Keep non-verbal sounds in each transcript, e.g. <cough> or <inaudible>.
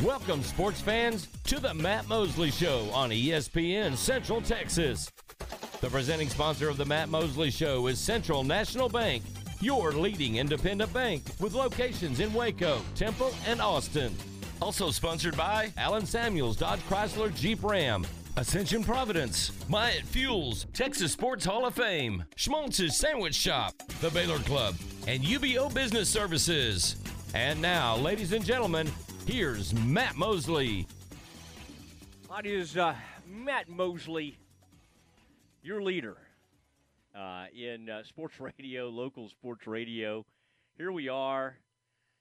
Welcome, sports fans, to the Matt Mosley Show on ESPN Central Texas. The presenting sponsor of the Matt Mosley Show is Central National Bank, your leading independent bank with locations in Waco, Temple, and Austin. Also sponsored by Allen Samuels Dodge Chrysler Jeep Ram, Ascension Providence, Myatt Fuels, Texas Sports Hall of Fame, Schmaltz's Sandwich Shop, the Baylor Club, and UBO Business Services. And now, ladies and gentlemen, here's Matt Mosley. That is uh, Matt Mosley, your leader uh, in uh, sports radio, local sports radio. Here we are,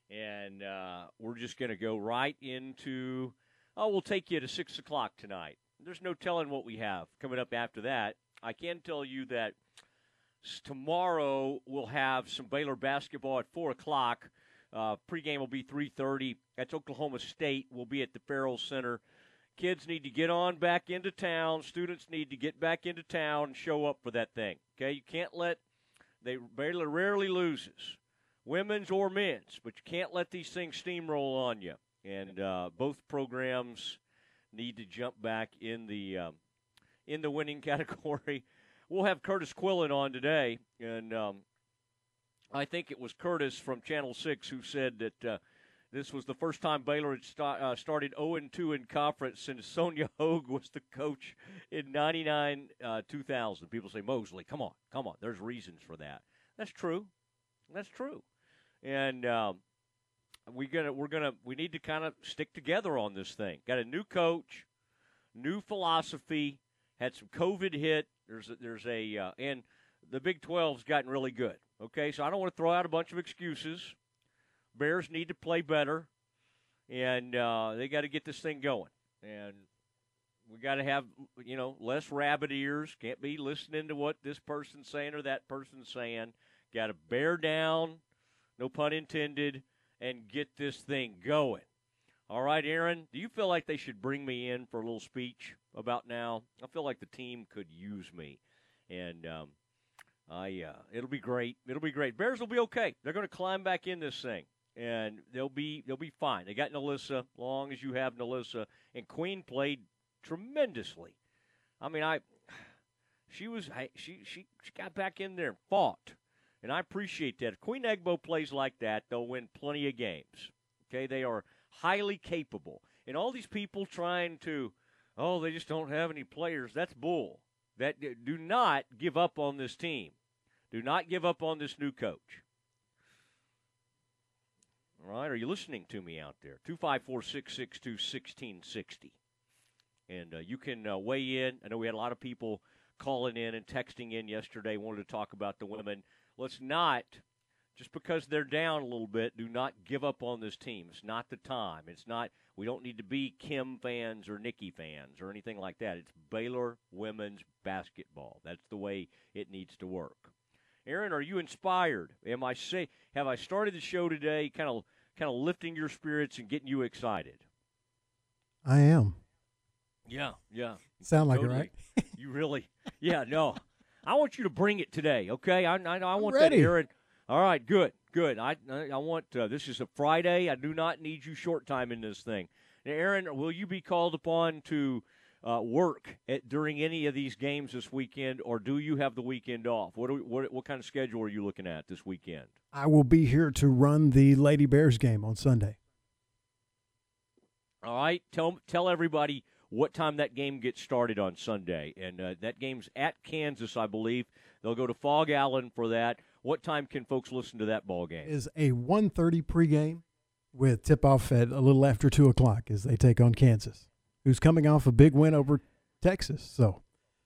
and uh, we're just going to go right into. Oh, we'll take you to six o'clock tonight. There's no telling what we have coming up after that. I can tell you that tomorrow we'll have some Baylor basketball at four o'clock. Uh, pregame will be 3:30. That's Oklahoma State. We'll be at the Ferrell Center. Kids need to get on back into town. Students need to get back into town and show up for that thing. Okay, you can't let they Baylor rarely loses, women's or men's, but you can't let these things steamroll on you. And uh, both programs need to jump back in the um, in the winning <laughs> category. We'll have Curtis Quillen on today, and um, I think it was Curtis from Channel Six who said that uh, this was the first time Baylor had st- uh, started 0 2 in conference since <laughs> Sonja Hogg was the coach in 99 uh, 2000. People say, Mosley, come on, come on. There's reasons for that. That's true. That's true. And um, we gonna we're gonna we need to kind of stick together on this thing. Got a new coach, new philosophy. Had some COVID hit. There's a, there's a uh, and the Big 12's gotten really good. Okay, so I don't want to throw out a bunch of excuses. Bears need to play better, and uh, they got to get this thing going. And we got to have you know less rabbit ears. Can't be listening to what this person's saying or that person's saying. Got to bear down, no pun intended, and get this thing going. All right, Aaron, do you feel like they should bring me in for a little speech about now? I feel like the team could use me, and um, I uh, it'll be great. It'll be great. Bears will be okay. They're going to climb back in this thing, and they'll be they'll be fine. They got NaLyssa, long as you have NaLyssa, and Queen played tremendously. I mean, I she was I, she she she got back in there and fought, and I appreciate that. If Queen Egbo plays like that, they'll win plenty of games. Okay, they are highly capable, and all these people trying to, oh, they just don't have any players. That's bull. That do not give up on this team. Do not give up on this new coach. All right, are you listening to me out there? 254 662 1660. And uh, you can uh, weigh in. I know we had a lot of people calling in and texting in yesterday, wanted to talk about the women. Let's not, just because they're down a little bit, do not give up on this team. It's not the time. It's not, we don't need to be Kim fans or Nikki fans or anything like that. It's Baylor women's basketball. That's the way it needs to work. Aaron, are you inspired? Am I say have I started the show today kind of kind of lifting your spirits and getting you excited? I am. Yeah, yeah. Sound like totally. it, right? <laughs> you really? Yeah, no. I want you to bring it today, okay? I I, I want ready. that, Aaron. All right, good, good. I I want uh, this is a Friday. I do not need you short time in this thing. Now, Aaron, will you be called upon to uh, work at, during any of these games this weekend, or do you have the weekend off? What, we, what what kind of schedule are you looking at this weekend? I will be here to run the Lady Bears game on Sunday. All right, tell tell everybody what time that game gets started on Sunday, and uh, that game's at Kansas, I believe. They'll go to Phog Allen for that. What time can folks listen to that ball game? Is a 1.30 pregame with tip off at a little after two o'clock as they take on Kansas, who's coming off a big win over Texas. So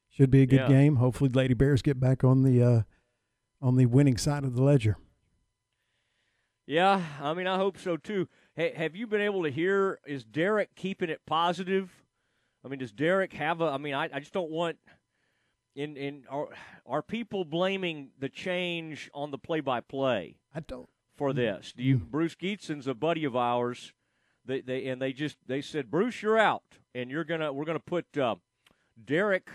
should be a good Yeah. game. Hopefully, Lady Bears get back on the uh, on the winning side of the ledger. Yeah, I mean, I hope so too. Hey, have you been able to hear? Is Derek keeping it positive? I mean, does Derek have a? I mean, I, I just don't want. In in are are people blaming the change on the play by play I don't. for this? Do you? Bruce Geetson's a buddy of ours. They they and they just they said Bruce, you're out, and you're gonna we're gonna put uh, Derek.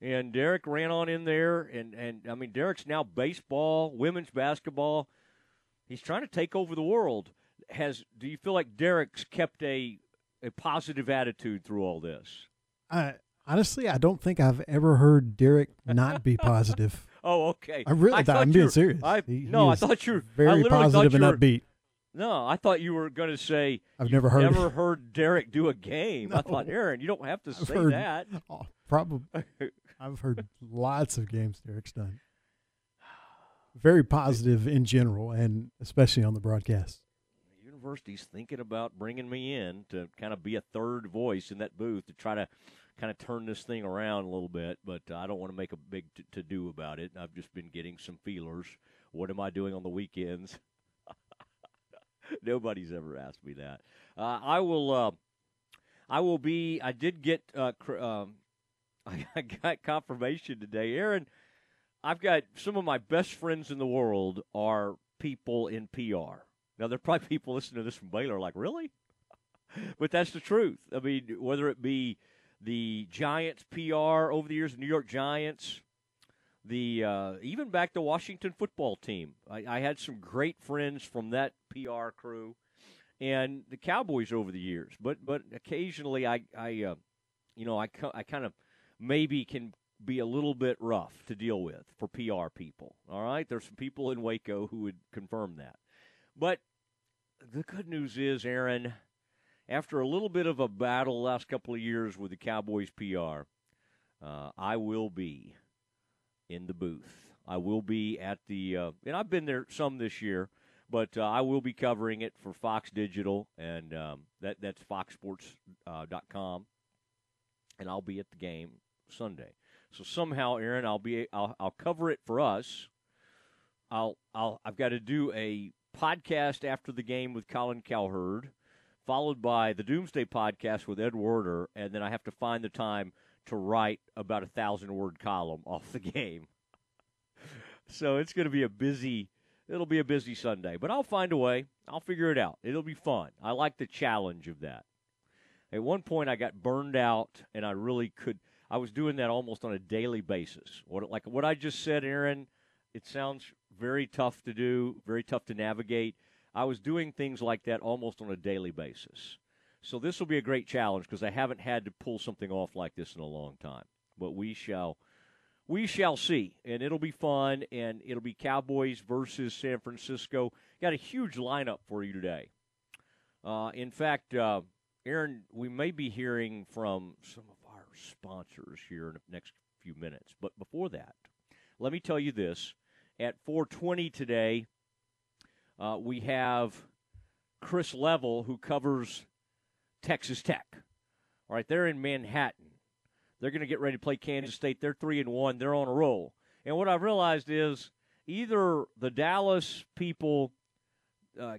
And Derek ran on in there, and, and I mean Derek's now baseball, women's basketball. He's trying to take over the world. Has do you feel like Derek's kept a a positive attitude through all this? I honestly, I don't think I've ever heard Derek not be <laughs> positive. oh, okay. I really, I thought, I'm being serious. I- He- he no, I thought you were- very positive and upbeat. No, I thought you were going to say I've never heard. never heard Derek do a game. I thought, Aaron, you don't have to I've say heard- that. <laughs> Oh, probably. <laughs> I've heard lots of games Derek's done. Very positive in general, and especially on the broadcast. University's thinking about bringing me in to kind of be a third voice in that booth to try to kind of turn this thing around a little bit, but I don't want to make a big to do about it. I've just been getting some feelers. What am I doing on the weekends? <laughs> Nobody's ever asked me that. Uh, I will. Uh, I will be. I did get. Uh, cr- um, <laughs> I got confirmation today, Aaron. I've got some of my best friends in the world are people in PR. Now there are probably people listening to this from Baylor like, really? <laughs> but that's the truth. I mean, whether it be the Giants PR over the years, the New York Giants, the uh, even back the Washington football team. I, I had some great friends from that PR crew, and the Cowboys over the years. But but occasionally I I uh, you know I I kind of maybe can be a little bit rough to deal with for PR people. All right, there's some people in Waco who would confirm that. But the good news is, Aaron, after a little bit of a battle last couple of years with the Cowboys PR, uh, I will be in the booth. I will be at the, uh, and I've been there some this year, but uh, I will be covering it for Fox Digital, and um, that that's foxsports.com, and I'll be at the game Sunday. So somehow, Aaron, I'll be I'll, I'll cover it for us. I'll I'll I've got to do a podcast after the game with Colin Cowherd, followed by the Doomsday podcast with Ed Werder, and then I have to find the time to write about a thousand word column off the <laughs> game. so it's going to be a busy. It'll be a busy Sunday, but I'll find a way. I'll figure it out. It'll be fun. I like the challenge of that. At one point, I got burned out, and I really could. I was doing that almost on a daily basis. What like what I just said, Aaron. It sounds very tough to do, very tough to navigate. I was doing things like that almost on a daily basis. So this will be a great challenge because I haven't had to pull something off like this in a long time. But we shall we shall see. And it'll be fun and it'll be Cowboys versus San Francisco. Got a huge lineup for you today. Uh, in fact, uh, Aaron, we may be hearing from some of our sponsors here in the next few minutes. But before that, let me tell you this. At 420 today, uh, we have Chris Level, who covers Texas Tech. All right, they're in Manhattan. They're going to get ready to play Kansas State. They're three and one. They're on a roll. And what I've realized is either the Dallas people, uh,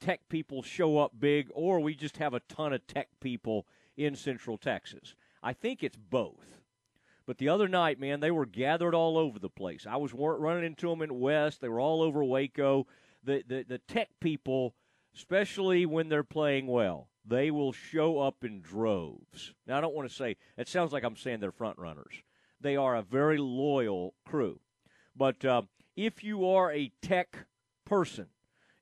Tech people, show up big, or we just have a ton of Tech people in Central Texas. I think it's both. But the other night, man, they were gathered all over the place. I was running into them in West. They were all over Waco. The the, the Tech people, especially when they're playing well, they will show up in droves. Now, I don't want to say it sounds like I'm saying they're front runners. They are a very loyal crew. But uh, if you are a Tech person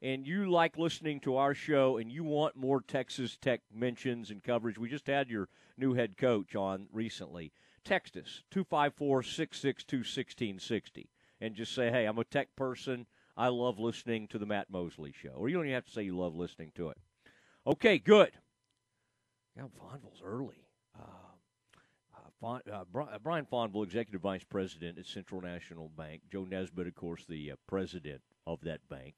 and you like listening to our show and you want more Texas Tech mentions and coverage, we just had your new head coach on recently text us 254 662 1660 and just say, hey, I'm a tech person. I love listening to the Matt Mosley show. Or you don't even have to say you love listening to it. Okay, good. Yeah, Fonville's early. Uh, uh, Fon, uh, Brian Fonville, Executive Vice President at Central National Bank. Joe Nesbitt, of course, the uh, president of that bank.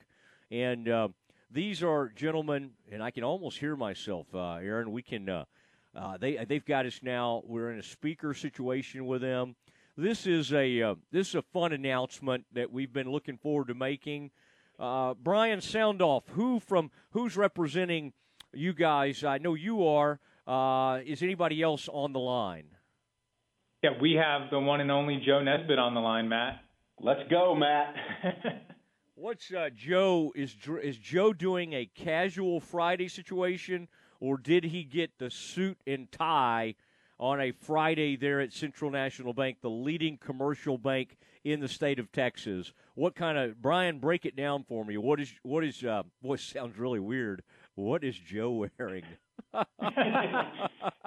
And uh, these are gentlemen, and I can almost hear myself, uh, Aaron. We can uh, they they've got us now. We're in a speaker situation with them. This is a uh, this is a fun announcement that we've been looking forward to making. Uh, Brian Soundoff, who from who's representing you guys? I know you are. Uh, is anybody else on the line? Yeah, we have the one and only Joe Nesbitt on the line, Matt. Let's go, Matt. <laughs> What's uh, Joe is is Joe doing a casual Friday situation? or did he get the suit and tie on a Friday there at Central National Bank, the leading commercial bank in the state of Texas? What kind of Brian? Break it down for me. What is what is? Uh, boy, sounds really weird. What is Joe wearing? <laughs> <laughs> you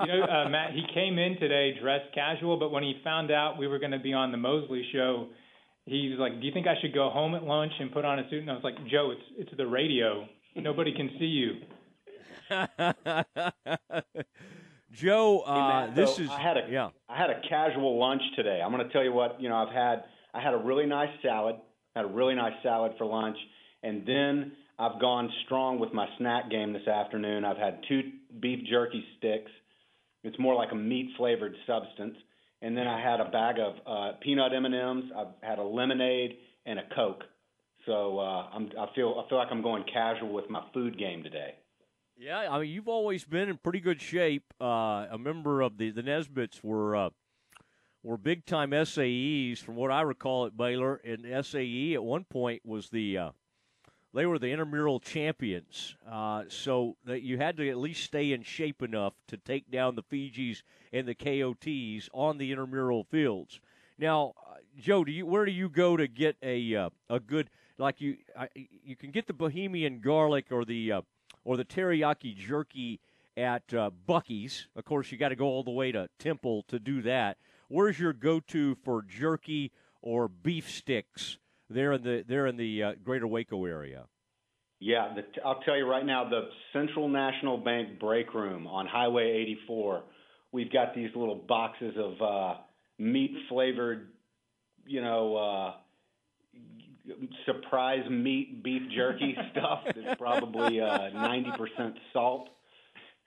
know, uh, Matt, he came in today dressed casual, but when he found out we were going to be on the Mosley show, he was like, "Do you think I should go home at lunch and put on a suit?" And I was like, "Joe, it's it's the radio. Nobody can see you." <laughs> Joe, uh, Matt, this so is I had a yeah. I had a casual lunch today. I'm going to tell you what you know. I've had I had a really nice salad. Had a really nice salad for lunch, and then I've gone strong with my snack game this afternoon. I've had two beef jerky sticks. It's more like a meat flavored substance, and then I had a bag of uh, peanut M and M's. I've had a lemonade and a Coke. So uh, I'm I feel I feel like I'm going casual with my food game today. Yeah, I mean, you've always been in pretty good shape. Uh, a member of the the Nesbitts were uh, were big time SAEs, from what I recall at Baylor. And SAE at one point was the uh, they were the intramural champions. Uh, so that you had to at least stay in shape enough to take down the Fijis and the KOTs on the intramural fields. Now, uh, Joe, do you where do you go to get a uh, a good like you I, you can get the Bohemian garlic or the uh, or the teriyaki jerky at uh, Buc-ee's. Of course, you got to go all the way to Temple to do that. Where's your go-to for jerky or beef sticks there in the there in the uh, Greater Waco area? Yeah, the, I'll tell you right now, the Central National Bank break room on Highway 84. We've got these little boxes of uh, meat flavored, you know, uh, surprise meat beef jerky <laughs> stuff that's probably uh, 90% salt.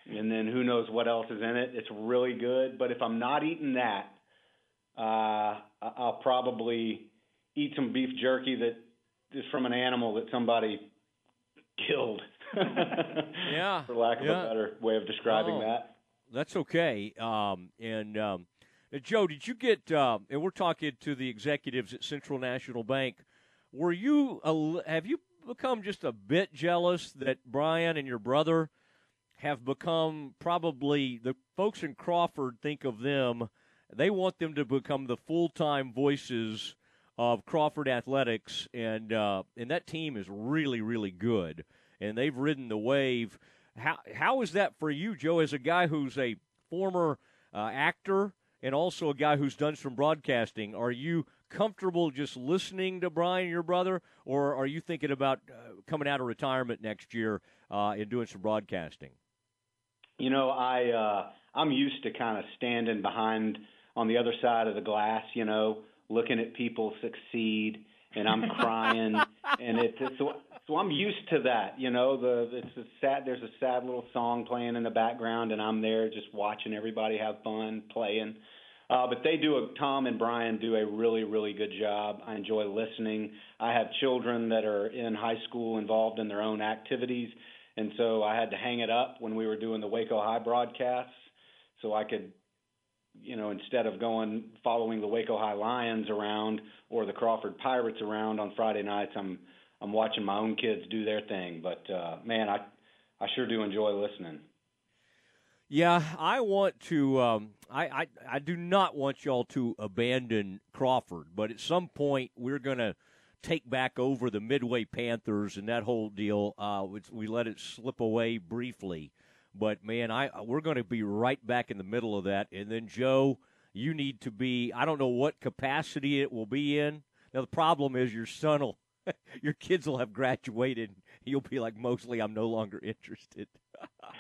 And then who knows what else is in it. It's really good. But if I'm not eating that, uh, I'll probably eat some beef jerky that is from an animal that somebody killed. <laughs> yeah. For lack of yeah. a better way of describing oh, that. That's okay. Um, and um, Joe, did you get? Uh, and we're talking to the executives at Central National Bank. Were you? A, have you become just a bit jealous that Brian and your brother have become probably the folks in Crawford think of them? They want them to become the full time voices of Crawford athletics, and uh, and that team is really really good, and they've ridden the wave. How how is that for you, Joe, as a guy who's a former uh, actor and also a guy who's done some broadcasting? Are you comfortable just listening to Brian, your brother, or are you thinking about uh, coming out of retirement next year uh, and doing some broadcasting? You know, I uh, I'm used to kind of standing behind on the other side of the glass, you know, looking at people succeed, and I'm crying, <laughs> and it's, it's so, so I'm used to that, you know. The it's a sad. There's a sad little song playing in the background, and I'm there just watching everybody have fun playing. Uh, but they do a Tom and Brian do a really really good job. I enjoy listening. I have children that are in high school involved in their own activities, and so I had to hang it up when we were doing the Waco High broadcasts, so I could you know, instead of going following the Waco High Lions around or the Crawford Pirates around on Friday nights, I'm I'm watching my own kids do their thing. But uh, man, I I sure do enjoy listening. Yeah, I want to. Um, I, I I do not want y'all to abandon Crawford, but at some point we're to take back over the Midway Panthers and that whole deal. Uh, we let it slip away briefly. But man, I we're going to be right back in the middle of that. And then Joe, you need to be. I don't know what capacity it will be in. Now the problem is your son will, <laughs> your kids will have graduated. You'll be like mostly, I'm no longer interested.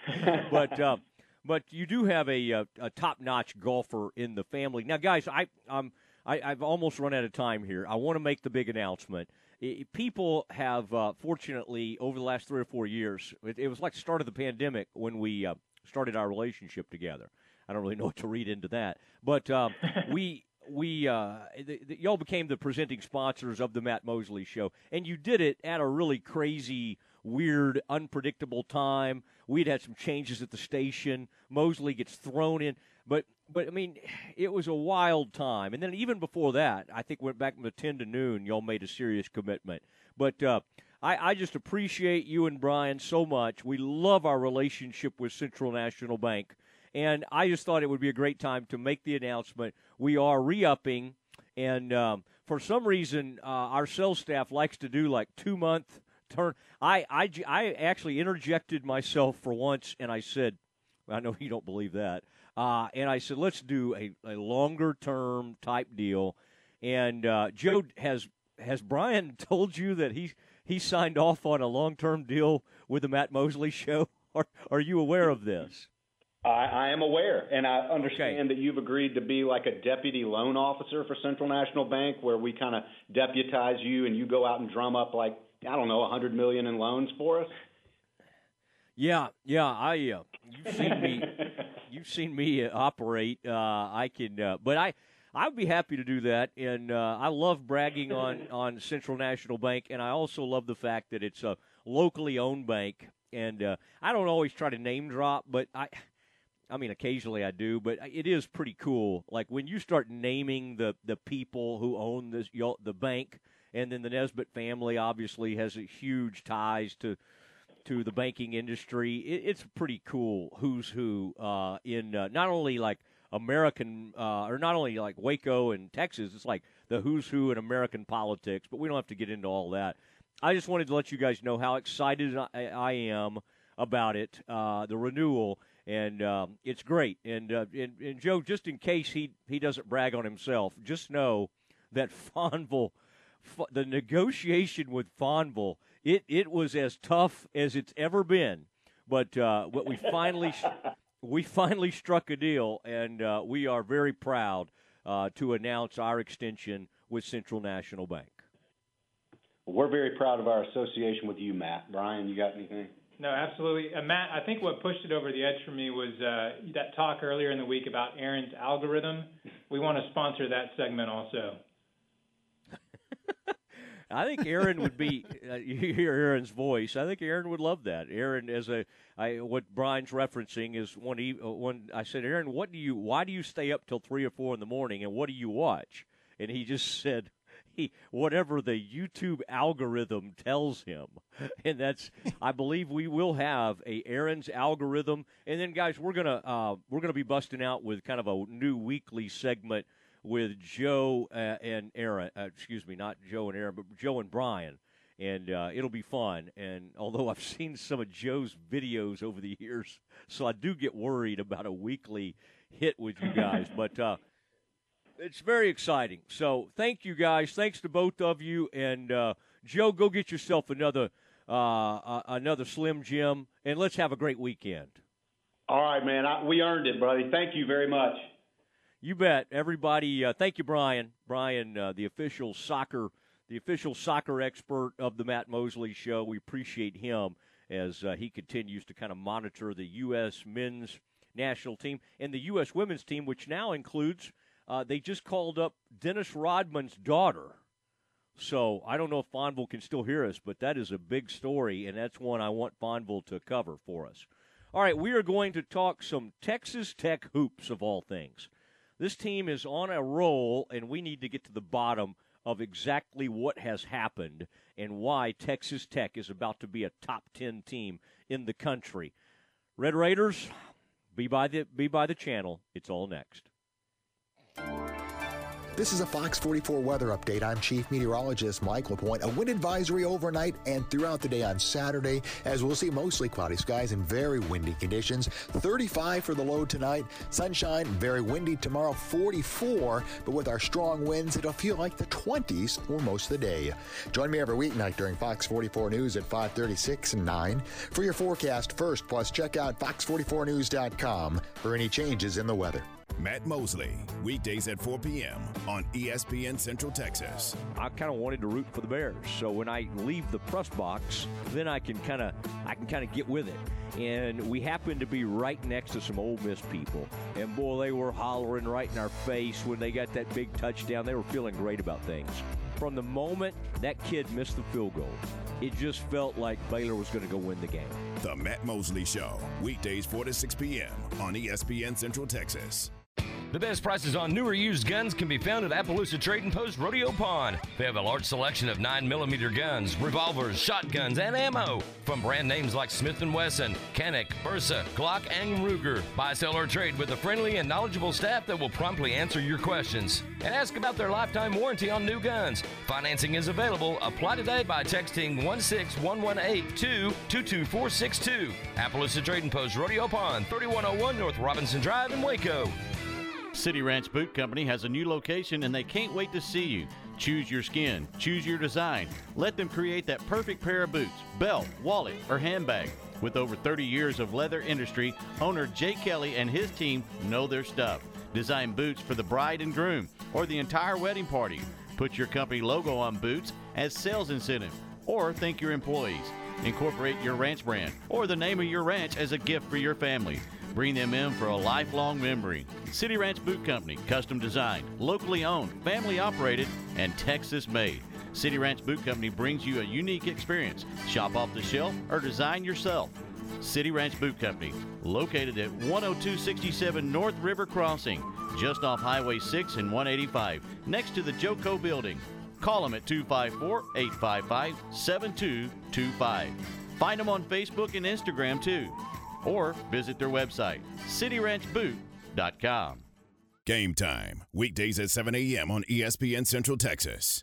<laughs> but uh, but you do have a, a, a top notch golfer in the family. Now, guys, I um I, I've almost run out of time here. I want to make the big announcement it, people have, uh, fortunately, over the last three or four years, it, it was like the start of the pandemic when we uh, started our relationship together. I don't really <laughs> know what to read into that, but um, <laughs> we we uh, the, the, y'all became the presenting sponsors of the Matt Mosley Show, and you did it at a really crazy, weird, unpredictable time. We'd had some changes at the station. Mosley gets thrown in, but but I mean, it was a wild time. And then even before that, I think went back from the ten to noon. Y'all made a serious commitment. But uh, I, I just appreciate you and Brian so much. We love our relationship with Central National Bank, and I just thought it would be a great time to make the announcement. We are re-upping, and um, for some reason, uh, our sales staff likes to do like two month turn. I, I I actually interjected myself for once, and I said I know you don't believe that. Uh, and I said, let's do a, a longer term type deal. And uh, Joe has has Brian <laughs> told you that he he signed off on a long term deal with the Matt Mosley show? <laughs> Are, are you aware of this? I, I am aware, and I understand okay. that you've agreed to be like a deputy loan officer for Central National Bank, where we kind of deputize you and you go out and drum up like I don't know, a hundred million in loans for us. Yeah, yeah. I uh, you've seen me, <laughs> you've seen me operate. Uh, I can, uh, but I. I would be happy to do that, and uh, I love bragging on, <laughs> on Central National Bank, and I also love the fact that it's a locally owned bank. And uh, I don't always try to name drop, but I, I mean, occasionally I do, but it is pretty cool. Like when you start naming the the people who own this the bank, and then the Nesbitt family obviously has a huge ties to to the banking industry. It, it's pretty cool who's who uh, in uh, not only like American uh, or not only like Waco and Texas. It's like the who's who in American politics. But we don't have to get into all that. I just wanted to let you guys know how excited I, I am about it, uh, the renewal and um, it's great. And, uh, and, and Joe, just in case he he doesn't brag on himself, just know that <laughs> Fonville, the negotiation with Fonville, it it was as tough as it's ever been. But uh, what we finally <laughs> we finally struck a deal, and uh, we are very proud uh, to announce our extension with Central National Bank. We're very proud of our association with you, Matt. Brian, you got anything? No, absolutely. Uh, Matt, I think what pushed it over the edge for me was uh, that talk earlier in the week about Aaron's algorithm. We want to sponsor that segment also. I think Aaron would be. <laughs> Uh, you hear Aaron's voice. I think Aaron would love that. Aaron, as a, I, what Brian's referencing is one. uh, when I said, Aaron, what do you, why do you stay up till three or four in the morning, and what do you watch? And he just <laughs> said, he, whatever the YouTube algorithm tells him. <laughs> And that's, I believe we will have a Aaron's algorithm. And then, guys, we're gonna uh, we're gonna be busting out with kind of a new weekly segment with Joe uh, and Aaron. Uh, excuse me, not Joe and Aaron, but Joe and Brian. And uh, it'll be fun. And although <laughs> I've seen some of Joe's videos over the years, so I do get worried about a weekly hit with you guys. <laughs> but uh, it's very exciting. So thank you guys. Thanks to both of you. And uh, Joe, go get yourself another uh, uh, another Slim Jim, and let's have a great weekend. All right, man. I, we earned it, buddy. Thank you very much. You bet. Everybody, uh, thank you, Brian. Brian, uh, the official soccer, the official soccer expert of the Matt Mosley Show. We appreciate him as uh, he continues to kind of monitor the U.S. men's national team and the U.S. women's team, which now includes – uh, they just called up Dennis Rodman's daughter. So I don't know if Fonville can still hear us, but that is a big story, and that's one I want Fonville to cover for us. All right, we are going to talk some Texas Tech hoops of all things. This team is on a roll, and we need to get to the bottom of exactly what has happened and why Texas Tech is about to be a top 10 team in the country. Red Raiders, be by the be by the channel. It's all next. This is a Fox 44 weather update. I'm Chief Meteorologist Mike LaPointe. A wind advisory overnight and throughout the day on Saturday, as we'll see mostly cloudy skies and very windy conditions. 35 for the low tonight. Sunshine, very windy tomorrow, 44. But with our strong winds, it'll feel like the 20s for most of the day. Join me every weeknight during Fox 44 News at 536 and 9 for your forecast first. Plus, check out fox44news.com for any changes in the weather. Matt Mosley, weekdays at 4 p.m. on ESPN Central Texas. I kind of wanted to root for the Bears, so when I leave the press box, then I can kind of I can kind of get with it. And we happened to be right next to some Ole Miss people, and boy, they were hollering right in our face when they got that big touchdown. They were feeling great about things. From the moment that kid missed the field goal, it just felt like Baylor was going to go win the game. The Matt Mosley Show, weekdays 4 to 6 p.m. on ESPN Central Texas. The best prices on newer used guns can be found at Appaloosa Trading Post Rodeo Pond. They have a large selection of 9mm guns, revolvers, shotguns, and ammo from brand names like Smith & Wesson, Canik, Bersa, Glock, and Ruger. Buy, sell, or trade with a friendly and knowledgeable staff that will promptly answer your questions. And ask about their lifetime warranty on new guns. Financing is available. Apply today by texting 16118 to 22462. Appaloosa Trading Post Rodeo Pond, 3101 North Robinson Drive in Waco. City Ranch Boot Company has a new location and they can't wait to see you. Choose your skin, choose your design. Let them create that perfect pair of boots, belt, wallet, or handbag. With over 30 years of leather industry, owner Jay Kelly and his team know their stuff. Design boots for the bride and groom or the entire wedding party. Put your company logo on boots as sales incentive or thank your employees. Incorporate your ranch brand or the name of your ranch as a gift for your family. Bring them in for a lifelong memory. City Ranch Boot Company, custom designed, locally owned, family operated, and Texas made. City Ranch Boot Company brings you a unique experience. Shop off the shelf or design yourself. City Ranch Boot Company, located at 10267 North River Crossing, just off Highway 6 and 185, next to the Joco Building. Call them at 254 855 7225. Find them on Facebook and Instagram too or visit their website, cityranchboot.com. Game time, weekdays at 7 a.m. on ESPN Central Texas.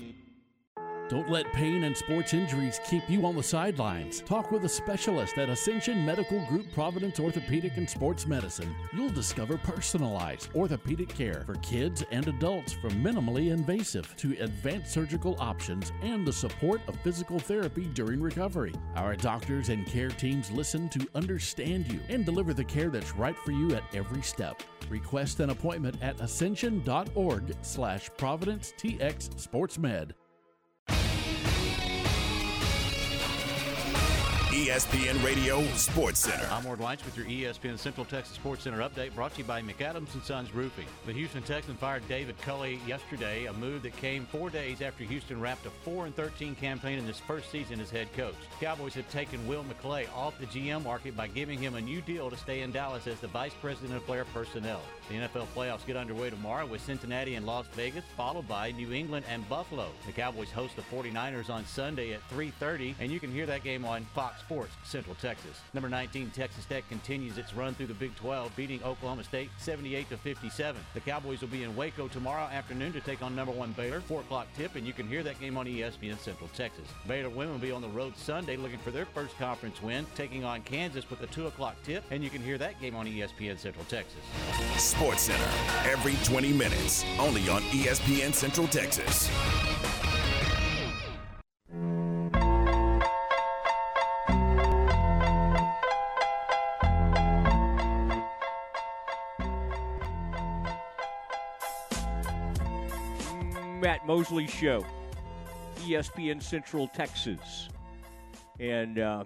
Don't let pain and sports injuries keep you on the sidelines. Talk with a specialist at Ascension Medical Group Providence Orthopedic and Sports Medicine. You'll discover personalized orthopedic care for kids and adults from minimally invasive to advanced surgical options and the support of physical therapy during recovery. Our doctors and care teams listen to understand you and deliver the care that's right for you at every step. Request an appointment at ascension.org slash providence tx sportsmed. ESPN Radio Sports Center. I'm Ward Weitz with your ESPN Central Texas Sports Center update brought to you by McAdams and Sons Roofing. The Houston Texans fired David Culley yesterday, a move that came four days after Houston wrapped a 4 and 13 campaign in his first season as head coach. Cowboys have taken Will McClay off the GM market by giving him a new deal to stay in Dallas as the vice president of player personnel. The NFL playoffs get underway tomorrow with Cincinnati and Las Vegas, followed by New England and Buffalo. The Cowboys host the 49ers on Sunday at 3:30, and you can hear that game on Fox Sports Central Texas. Number 19 Texas Tech continues its run through the Big 12, beating Oklahoma State 78 to 57. The Cowboys will be in Waco tomorrow afternoon to take on number one Baylor. 4 o'clock tip, and you can hear that game on ESPN Central Texas. Baylor women will be on the road Sunday looking for their first conference win, taking on Kansas with a 2 o'clock tip, and you can hear that game on ESPN Central Texas. Sports Center, every 20 minutes, only on ESPN Central Texas. Matt Mosley Show, ESPN Central Texas. And uh,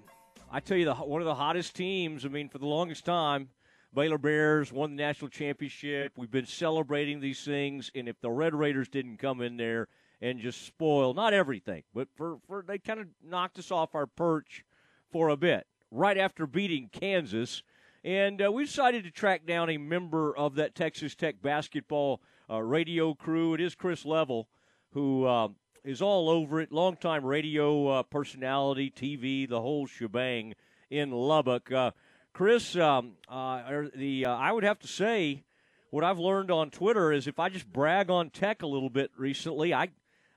I tell you, the one of the hottest teams, I mean, for the longest time, Baylor Bears won the national championship. We've been celebrating these things, and if the Red Raiders didn't come in there and just spoil not everything, but for, for they kind of knocked us off our perch for a bit right after beating Kansas. And uh, we decided to track down a member of that Texas Tech basketball uh, radio crew. It is Chris Level, who uh, is all over it, longtime radio uh, personality, TV, the whole shebang in Lubbock. Uh, Chris, um, uh, the uh, I would have to say what I've learned on Twitter is if I just brag on Tech a little bit recently, I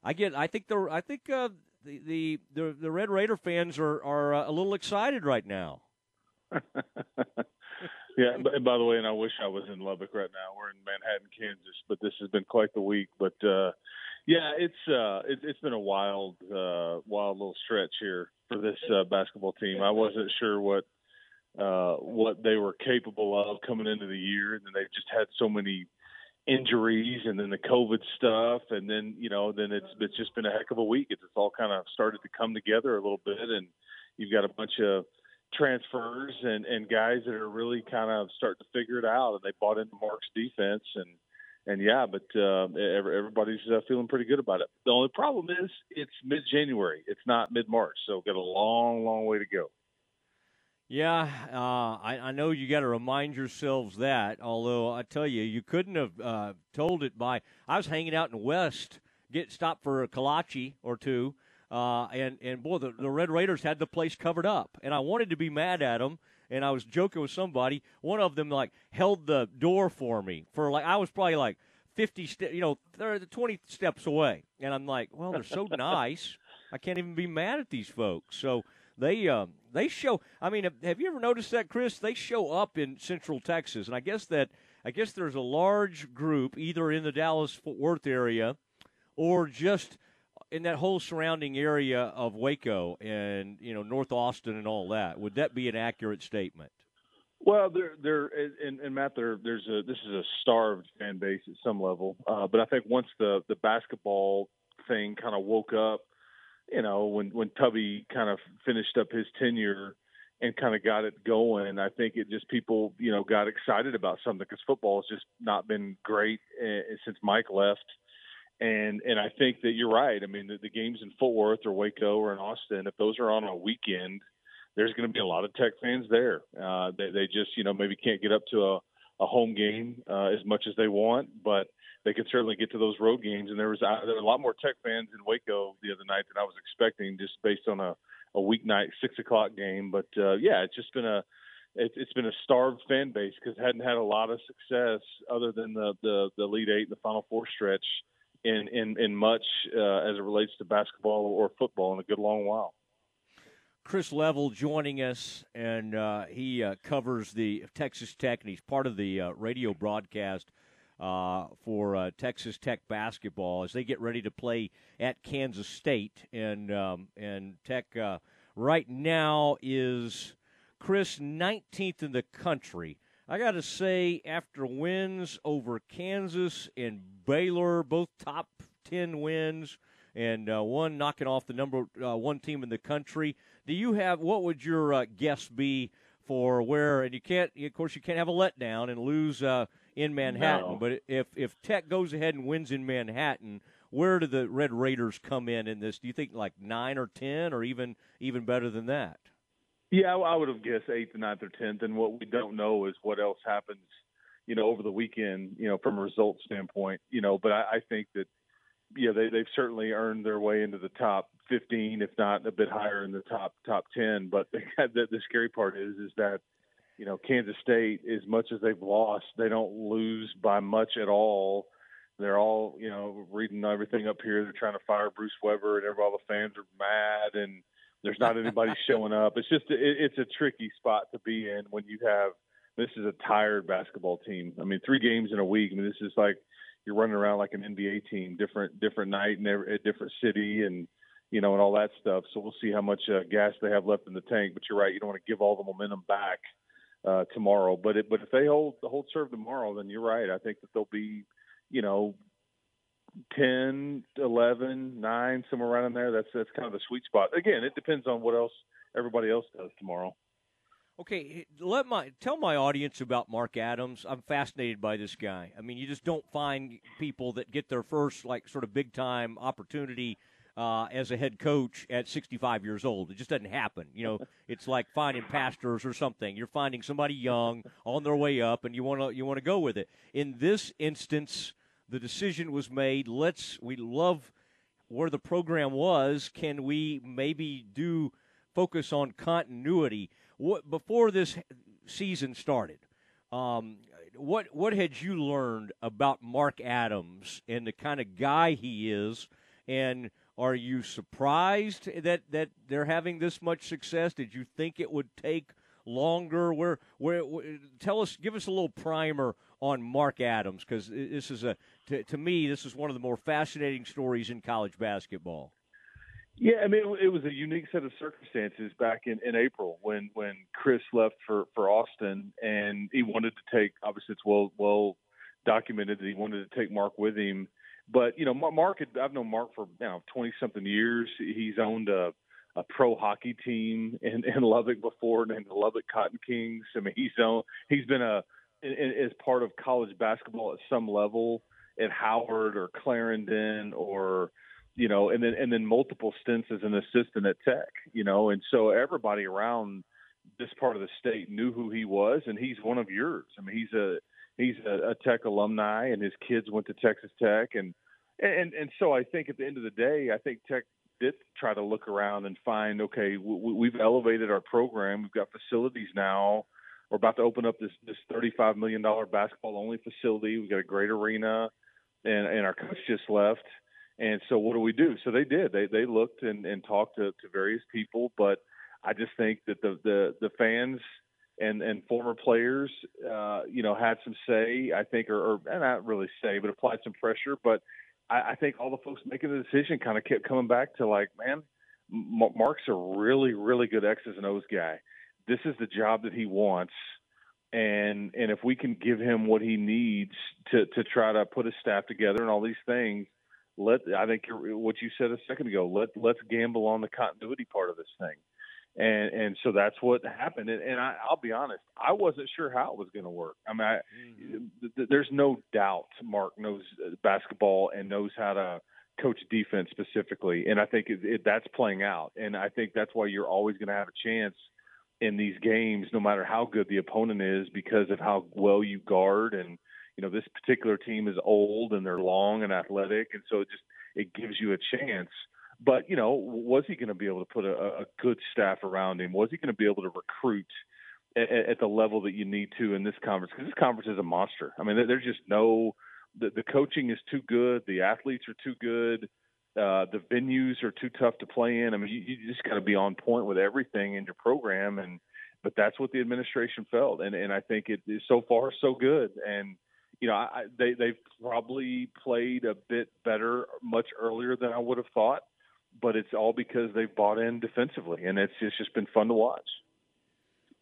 I get I think the I think the, the the the Red Raider fans are are a little excited right now. <laughs> yeah, and by the way, and I wish I was in Lubbock right now. We're in Manhattan, Kansas, but this has been quite the week. But uh, yeah, it's uh, it, it's been a wild, uh, wild little stretch here for this uh, basketball team. I wasn't sure what uh, what they were capable of coming into the year, and then they've just had so many injuries, and then the COVID stuff, and then you know, then it's it's just been a heck of a week. It's, it's all kind of started to come together a little bit, and you've got a bunch of transfers and and guys that are really kind of starting to figure it out, and they bought into Mark's defense, and and yeah, but uh, everybody's uh, feeling pretty good about it. The only problem is it's mid January, it's not mid March, so got a long, long way to go. Yeah, uh, I, I, know you got to remind yourselves that. Although I tell you, you couldn't have uh, told it by. I was hanging out in West, get stopped for a kolache or two, uh, and and boy, the, the Red Raiders had the place covered up, and I wanted to be mad at them. And I was joking with somebody. One of them like held the door for me for like I was probably like fifty, ste- you know, they're twenty steps away, and I'm like, well, they're so <laughs> nice. I can't even be mad at these folks. So they um, they show. I mean, have you ever noticed that, Chris? They show up in Central Texas, and I guess that I guess there's a large group either in the Dallas Fort Worth area or just in that whole surrounding area of Waco and you know North Austin and all that. Would that be an accurate statement? Well, there, there, and, and Matt, there, there's a this is a starved fan base at some level, uh, but I think once the the basketball thing kind of woke up you know, when when Tubby kind of finished up his tenure and kind of got it going, I think it just people, you know, got excited about something because football has just not been great uh, since Mike left. And and I think that you're right. I mean, the, the games in Fort Worth or Waco or in Austin, if those are on a weekend, there's going to be a lot of Tech fans there. Uh, they they just you know maybe can't get up to a a home game uh, as much as they want, but they could certainly get to those road games. And there was uh, there were a lot more Tech fans in Waco the other night than I was expecting, just based on a a weeknight six o'clock game. But uh, yeah, it's just been a it, it's been a starved fan base because hadn't had a lot of success other than the the the Elite Eight and the Final Four stretch in in in much uh, as it relates to basketball or football in a good long while. Chris Level joining us, and uh, he uh, covers the Texas Tech, and he's part of the uh, radio broadcast uh, for uh, Texas Tech basketball as they get ready to play at Kansas State. And um, and Tech right now is Chris 19th in the country. I got to say, after wins over Kansas and Baylor, both top 10 wins, and uh, one knocking off the number uh, one team in the country. Do you have what would your uh, guess be for where? And you can't, of course, you can't have a letdown and lose uh, in Manhattan. No. But if if Tech goes ahead and wins in Manhattan, where do the Red Raiders come in in this? Do you think like nine or ten, or even even better than that? Yeah, I would have guessed eighth, ninth, or tenth. And what we don't know is what else happens, you know, over the weekend, you know, from a result standpoint, you know. But I, I think that, yeah, they they've certainly earned their way into the top fifteen, if not a bit higher in the top top ten. But <laughs> the, the scary part is is that you know, Kansas State, as much as they've lost, they don't lose by much at all. They're all, you know, reading everything up here. They're trying to fire Bruce Weber, and all the fans are mad, and there's not anybody <laughs> showing up. It's just, it, it's a tricky spot to be in when you have. This is a tired basketball team. I mean, three games in a week. I mean, this is like you're running around like an NBA team, different different night and every, a different city, and you know, and all that stuff. So we'll see how much uh, gas they have left in the tank. But you're right, you don't want to give all the momentum back uh, tomorrow. But it, but if they hold the hold serve tomorrow, then you're right. I think that they'll be, you know, 10, 11, 9, somewhere around in there. That's that's kind of the sweet spot. Again, it depends on what else everybody else does tomorrow. Okay, let my tell my audience about Mark Adams. I'm fascinated by this guy. I mean, you just don't find people that get their first like sort of big time opportunity uh, as a head coach at 65 years old. It just doesn't happen. You know, <laughs> it's like finding pastors or something. You're finding somebody young on their way up, and you want to you want to go with it. In this instance, the decision was made. Let's we love where the program was. Can we maybe do focus on continuity? What before this season started? Um, what what had you learned about Mark Adams and the kind of guy he is, and are you surprised that that they're having this much success? Did you think it would take longer? Where where, where tell us, give us a little primer on Mark Adams because this is a to, to me this is one of the more fascinating stories in college basketball. Yeah, I mean it was a unique set of circumstances back in, in April when when Chris left for for Austin and he wanted to take obviously it's well well documented that he wanted to take Mark with him, but you know Mark had, I've known Mark for know twenty something years. He's owned a a pro hockey team in, in Lubbock before named the Lubbock Cotton Kings. I mean he's owned he's been a as part of college basketball at some level at Howard or Clarendon or you know, and then and then multiple stints as an assistant at Tech, you know, and so everybody around this part of the state knew who he was, and he's one of yours. I mean, he's a he's a, a Tech alumni, and his kids went to Texas Tech, and and and so I think at the end of the day, I think Tech did try to look around and find, okay, we, we've elevated our program, we've got facilities now. We're about to open up this this $35 million basketball only facility. We've got a great arena, and and our coach just left and so what do we do? So they did. They they looked and, and talked to, to various people, but I just think that the the, the fans and and former players, uh, you know, had some say. I think, or, or not really say, but applied some pressure. But I, I think all the folks making the decision kind of kept coming back to like, man, Mark's a really really good X's and O's guy. This is the job that he wants and and if we can give him what he needs to to try to put his staff together and all these things let I think what you said a second ago. Let let's gamble on the continuity part of this thing, and and so that's what happened. And, and I, I'll be honest, I wasn't sure how it was going to work. I mean, I, mm-hmm. th- there's no doubt Mark knows uh, basketball and knows how to coach defense specifically, and I think it, it, that's playing out. And I think that's why you're always going to have a chance in these games, no matter how good the opponent is, because of how well you guard and you know this particular team is old and they're long and athletic, and so it just it gives you a chance. But you know, was he going to be able to put a, a good staff around him? Was he going to be able to recruit at, at the level that you need to in this conference? Because this conference is a monster. I mean, there's just no the, the coaching is too good, the athletes are too good. Uh, the venues are too tough to play in. I mean, you, you just got to be on point with everything in your program, and but that's what the administration felt, and and I think it is so far so good. And you know, I, they they've probably played a bit better much earlier than I would have thought, but it's all because they've bought in defensively, and it's it's just been fun to watch.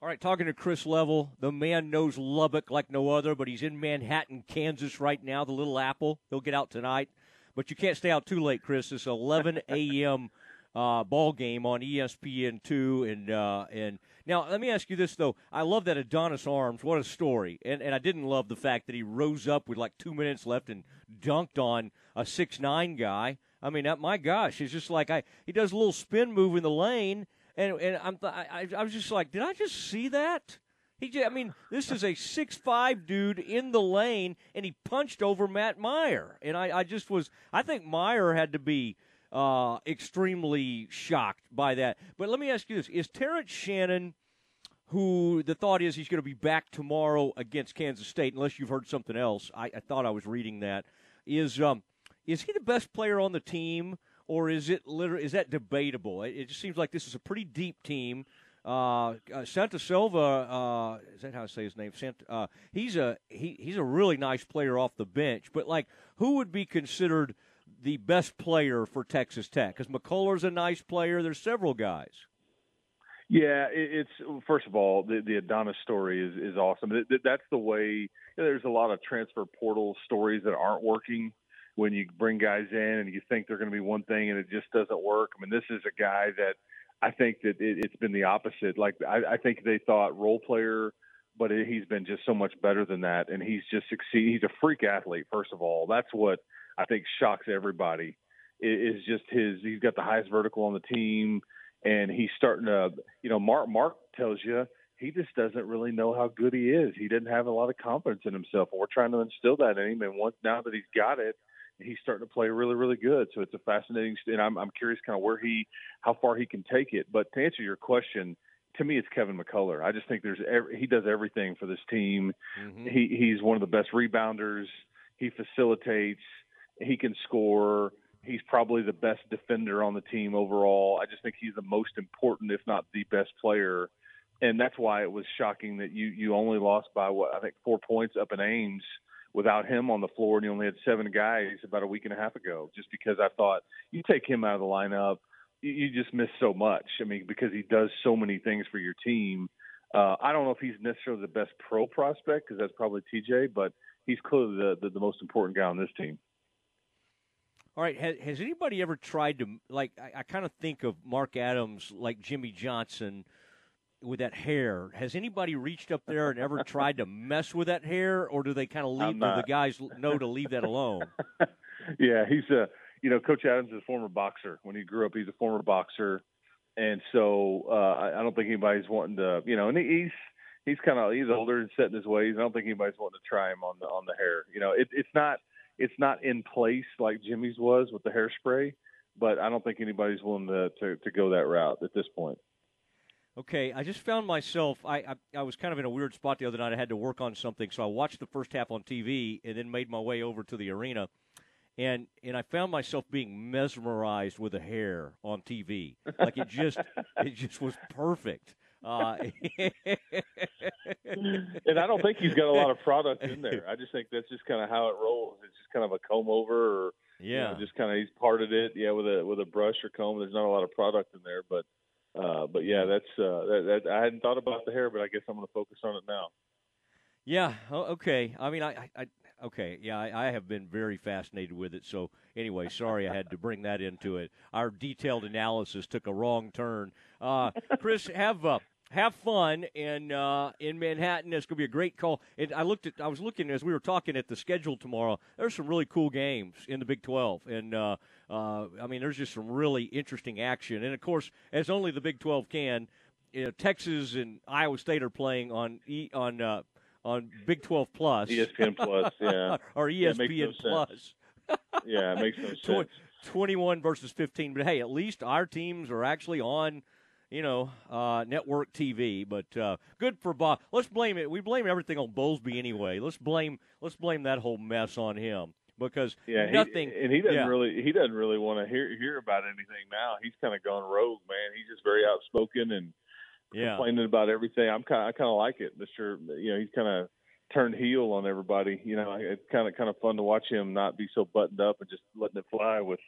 All right, talking to Chris Level, the man knows Lubbock like no other, but he's in Manhattan, Kansas right now. The Little Apple. He'll get out tonight, but you can't stay out too late, Chris. It's 11 <laughs> a.m. Uh, ball game on ESPN two, and uh, and now, let me ask you this, though. I love that Adonis Arms. What a story. And, and I didn't love the fact that he rose up with like two minutes left and dunked on a six nine guy. I mean, that, my gosh, it's just like I he does a little spin move in the lane, and and I'm I, I was just like, did I just see that? He, just, I mean, this is a six five dude in the lane, and he punched over Matt Mayer, and I, I just was. I think Mayer had to be uh, extremely shocked by that. But let me ask you this: Is Terrence Shannon, who the thought is he's going to be back tomorrow against Kansas State, unless you've heard something else? I, I thought I was reading that. Is um, is he the best player on the team, or is it literally is that debatable? It, it just seems like this is a pretty deep team. Uh, uh, Santa Silva, uh, is that how I say his name? Santa, uh, he's a he, he's a really nice player off the bench. But like, who would be considered the best player for Texas Tech? Because McCullar's a nice player. There's several guys. Yeah, it's first of all the, the Adonis story is is awesome. That's the way. You know, there's a lot of transfer portal stories that aren't working when you bring guys in and you think they're going to be one thing and it just doesn't work. I mean, this is a guy that I think that it, has been the opposite. Like I, I think they thought role player, but it, he's been just so much better than that, and he's just succeed. He's a freak athlete. First of all, that's what I think shocks everybody is just his. He's got the highest vertical on the team, and he's starting to. You know, Mark Mark tells you he just doesn't really know how good he is. He didn't have a lot of confidence in himself, and we're trying to instill that in him. And once now that he's got it, he's starting to play really, really good. So it's a fascinating. And I'm I'm curious kind of where he, how far he can take it. But to answer your question, to me, it's Kevin McCullar. I just think there's every, he does everything for this team. Mm-hmm. He he's one of the best rebounders. He facilitates. He can score. He's probably the best defender on the team overall. I just think he's the most important, if not the best player. And that's why it was shocking that you you only lost by what I think four points up in Ames without him on the floor, and you only had seven guys about a week and a half ago. Just because I thought you take him out of the lineup, you, just miss so much. I mean, because he does so many things for your team. Uh, I don't know if he's necessarily the best pro prospect because that's probably TJ, but he's clearly the, the, the most important guy on this team. All right. Has, has anybody ever tried to like? I, I kind of think of Mark Adams like Jimmy Johnson with that hair. Has anybody reached up there and ever tried to mess with that hair, or do they kind of leave? Do the guys know to leave that alone? <laughs> yeah, he's a you know Coach Adams is a former boxer. When he grew up, he's a former boxer, and so uh, I, I don't think anybody's wanting to you know. And he's he's kind of he's older and set in his ways. I don't think anybody's wanting to try him on the on the hair. You know, it, it's not it's not in place like Jimmy's was with the hairspray, but I don't think anybody's willing to, to, to go that route at this point. Okay, I just found myself. I, I, I was kind of in a weird spot the other night. I had to work on something, so I watched the first half on TV and then made my way over to the arena, and and I found myself being mesmerized with the hair on TV. Like it just <laughs> it just was perfect. Uh, <laughs> and I don't think he's got a lot of product in there. <laughs> I just think that's just kind of how it rolls. It's just kind of a comb over, or yeah, you know, just kind of he's parted it, yeah, with a with a brush or comb. There's not a lot of product in there, but uh, but yeah, that's uh, that, that I hadn't thought about the hair, but I guess I'm going to focus on it now. Yeah. Okay. I mean, I, I, okay. Yeah, I, I, have been very fascinated with it. So anyway, sorry I had to bring that into it. Our detailed analysis took a wrong turn. Uh, Chris, <laughs> have uh, have fun in uh, in Manhattan. It's going to be a great call. And I looked at, I was looking as we were talking at the schedule tomorrow. There's some really cool games in the Big 12, and uh, uh, I mean, there's just some really interesting action. And of course, as only the Big 12 can, you know, Texas and Iowa State are playing on e, on uh, on Big 12 Plus, ESPN Plus, yeah, <laughs> or ESPN no Plus. yeah, it makes no <laughs> <laughs> sense. 21 versus 15, but hey, at least our teams are actually on you know, uh, network TV. But uh, good for Bob. Let's blame it. We blame everything on Bowlesby anyway. Let's blame let's blame that whole mess on him because yeah, nothing. He, and he doesn't yeah. really he doesn't really want to hear hear about anything now. He's kind of gone rogue, man. He's just very outspoken and yeah. complaining about everything. I'm kind I kind of like it, Mister. You know, he's kind of turned heel on everybody. You know, it's kind of kind of fun to watch him not be so buttoned up and just letting it fly with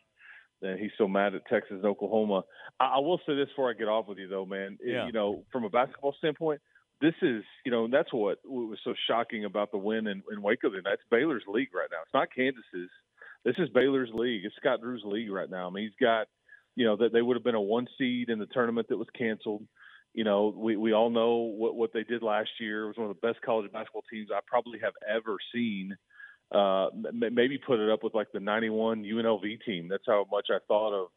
and he's so mad at Texas and Oklahoma. I, I will say this before I get off with you, though, man. Yeah. You know, from a basketball standpoint, this is, you know, that's what was so shocking about the win in, in Waco. That's Baylor's league right now. It's not Kansas's. This is Baylor's league. It's Scott Drew's league right now. I mean, he's got, you know, that they would have been a one seed in the tournament that was canceled. You know, we, we all know what, what they did last year. It was one of the best college basketball teams I probably have ever seen uh, maybe put it up with like the 91 UNLV team. That's how much I thought of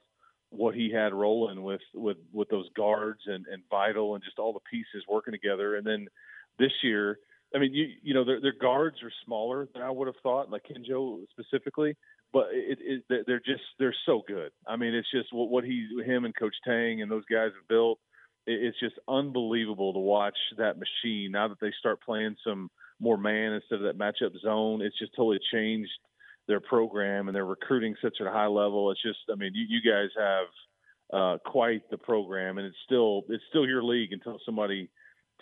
what he had rolling with, with, with those guards and, and Vital and just all the pieces working together. And then this year, I mean, you, you know, their, their guards are smaller than I would have thought, like Kenjo specifically, but it, it, they're just, they're so good. I mean, it's just what, what he, him and coach Tang and those guys have built. It's just unbelievable to watch that machine now that they start playing some, more man instead of that matchup zone. It's just totally changed their program and they're recruiting such at a high level. It's just, I mean, you, you guys have uh, quite the program, and it's still it's still your league until somebody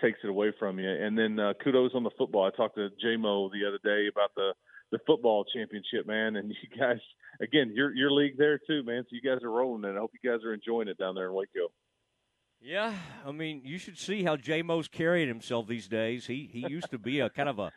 takes it away from you. And then uh, kudos on the football. I talked to JMO the other day about the the football championship, man. And <laughs> you guys, again, your your league there too, man. So you guys are rolling it. I hope you guys are enjoying it down there in Waco. Yeah, I mean, you should see how J Mo's carrying himself these days. He he used to be a kind of a,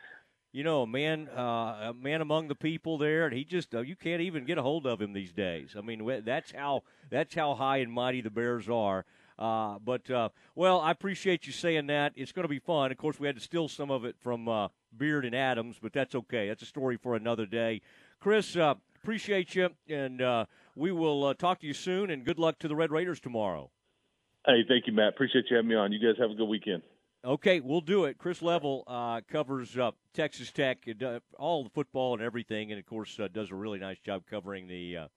you know, a man uh, a man among the people there, and he just uh, you can't even get a hold of him these days. I mean, that's how that's how high and mighty the Bears are. Uh, but uh, well, I appreciate you saying that. It's going to be fun. Of course, we had to steal some of it from uh, Beard and Adams, but that's okay. That's a story for another day. Chris, uh, appreciate you, and we will talk to you soon. And good luck to the Red Raiders tomorrow. Hey, thank you, Matt. Appreciate you having me on. You guys have a good weekend. Okay, we'll do it. Chris Level uh, covers uh, Texas Tech, all the football and everything, and of course uh, does a really nice job covering the uh,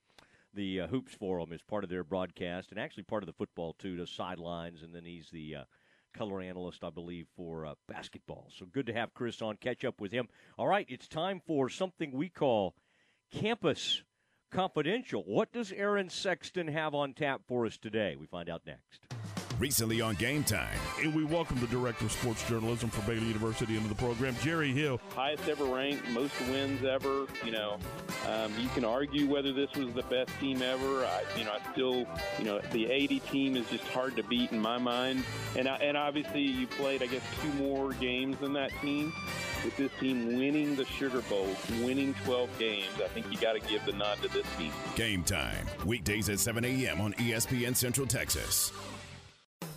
the uh, hoops for them as part of their broadcast, and actually part of the football too, the sidelines, and then he's the color analyst, I believe, for basketball. So good to have Chris on, catch up with him. All right, it's time for something we call Campus Confidential. What does Aaron Sexton have on tap for us today? We find out next. Recently on Game Time. And we welcome the Director of Sports Journalism for Baylor University into the program, Jerry Hill. Highest ever ranked, most wins ever. You know, um, you can argue whether this was the best team ever. I, you know, I still, you know, the 80 team is just hard to beat in my mind. And, and obviously, you played, I guess, two more games than that team. With this team winning the Sugar Bowl, winning 12 games, I think you got to give the nod to this team. Game Time, weekdays at 7 a.m. on ESPN Central Texas.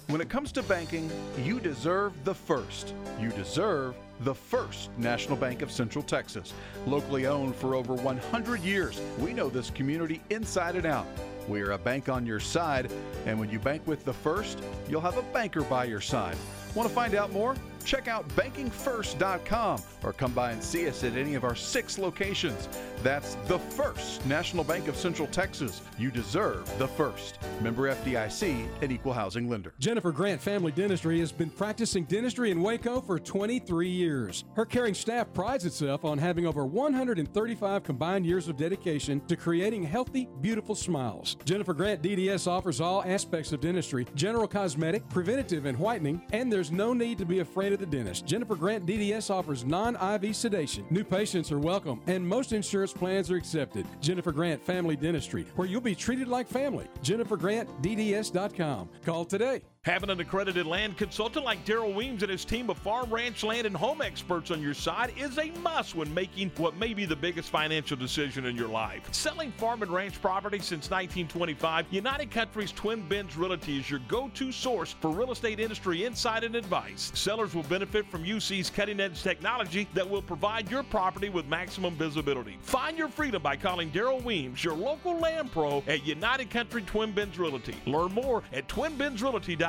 When it comes to banking, you deserve the first. You deserve the first National Bank of Central Texas. Locally owned for over 100 years, we know this community inside and out. We are a bank on your side, and when you bank with the first, you'll have a banker by your side. Want to find out more? Check out bankingfirst.com or come by and see us at any of our six locations. That's the first National Bank of Central Texas. You deserve the first. Member FDIC and equal housing lender. Jennifer Grant Family Dentistry has been practicing dentistry in Waco for 23 years. Her caring staff prides itself on having over 135 combined years of dedication to creating healthy, beautiful smiles. Jennifer Grant DDS offers all aspects of dentistry general cosmetic, preventative, and whitening, and there's no need to be afraid of the dentist. Jennifer Grant DDS offers non IV sedation. New patients are welcome, and most insurance plans are accepted. Jennifer Grant Family Dentistry, where you'll be treated like family. JenniferGrantDDS.com. Call today. Having an accredited land consultant like Daryl Weems and his team of farm, ranch, land, and home experts on your side is a must when making what may be the biggest financial decision in your life. Selling farm and ranch property since 1925, United Country's Twin Bends Realty is your go to source for real estate industry insight and advice. Sellers will benefit from UC's cutting edge technology that will provide your property with maximum visibility. Find your freedom by calling Daryl Weems, your local land pro at United Country Twin Bends Realty. Learn more at twinbendsrealty.com.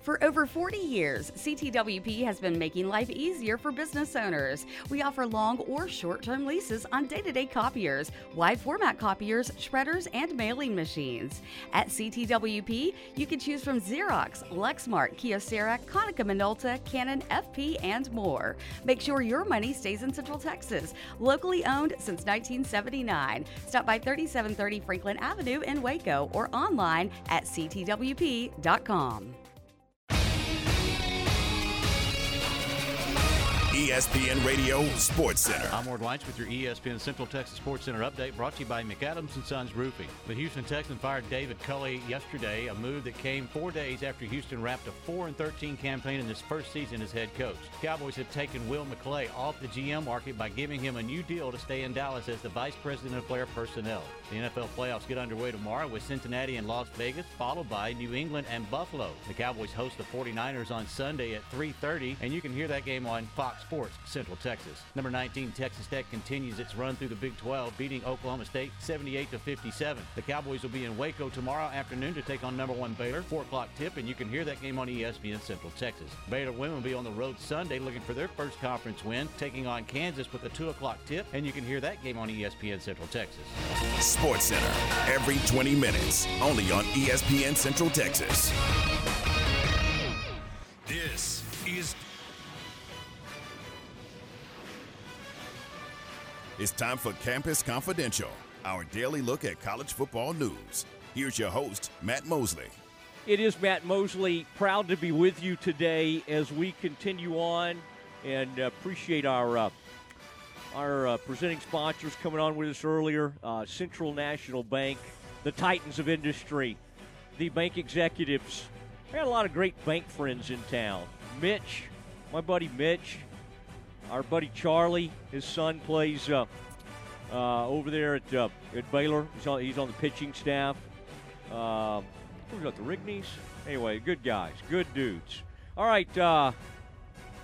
For over 40 years, CTWP has been making life easier for business owners. We offer long or short term leases on day to day copiers, wide format copiers, shredders, and mailing machines. At CTWP, you can choose from Xerox, Lexmark, Kyocera, Konica Minolta, Canon, FP, and more. Make sure your money stays in Central Texas. Locally owned since 1979. Stop by 3730 Franklin Avenue in Waco or online at ctwp.com. ESPN Radio Sports Center. I'm Ward Weitz with your ESPN Central Texas Sports Center update brought to you by McAdams and Sons Roofing. The Houston Texans fired David Culley yesterday, a move that came four days after Houston wrapped a 4 and 13 campaign in his first season as head coach. Cowboys have taken Will McClay off the GM market by giving him a new deal to stay in Dallas as the vice president of player personnel. The NFL playoffs get underway tomorrow with Cincinnati and Las Vegas, followed by New England and Buffalo. The Cowboys host the 49ers on Sunday at 3:30, and you can hear that game on Fox Sports Central Texas. Number 19 Texas Tech continues its run through the Big 12, beating Oklahoma State 78 to 57. The Cowboys will be in Waco tomorrow afternoon to take on number one Baylor. 4 o'clock tip, and you can hear that game on ESPN Central Texas. Baylor women will be on the road Sunday looking for their first conference win, taking on Kansas with a 2 o'clock tip, and you can hear that game on ESPN Central Texas. Sports Center every 20 minutes, only on ESPN Central Texas. This is It's time for Campus Confidential, our daily look at college football news. Here's your host, Matt Mosley. It is Matt Mosley, proud to be with you today as we continue on, and appreciate our uh, our uh, presenting sponsors coming on with us earlier. Uh, Central National Bank, the Titans of industry, the bank executives. I got a lot of great bank friends in town. Mitch, my buddy Mitch, our buddy Charlie, his son plays uh, uh, over there at uh, at Baylor. He's on, he's on the pitching staff. Um, who's got the Rigneys? Anyway, good guys, good dudes. All right, uh,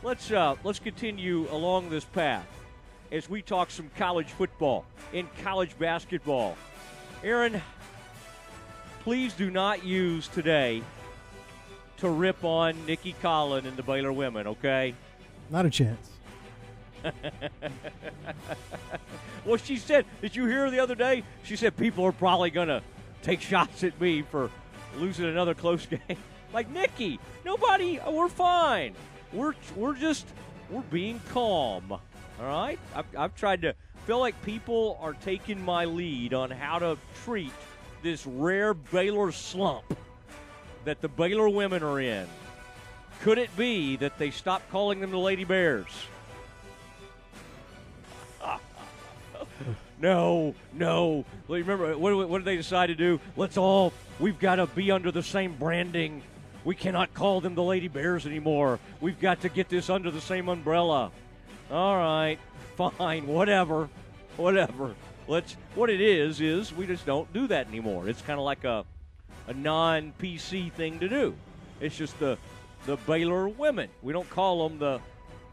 let's uh, let's continue along this path as we talk some college football and college basketball. Aaron, please do not use today to rip on Nicki Collen and the Baylor women, okay? Not a chance. <laughs> well, she said, did you hear the other day? She said people are probably going to take shots at me for losing another close <laughs> game. like, Nicki, nobody, we're fine. We're, we're just, we're being calm. All right? I've, I've tried to feel like people are taking my lead on how to treat this rare Baylor slump that the Baylor women are in. Could it be that they stopped calling them the Lady Bears? No, no. Remember, what, what did they decide to do? Let's all, we've got to be under the same branding. We cannot call them the Lady Bears anymore. We've got to get this under the same umbrella. All right, fine, whatever, whatever. Let's. What it is is we just don't do that anymore. It's kind of like a a non PC thing to do. It's just the the Baylor women. We don't call them the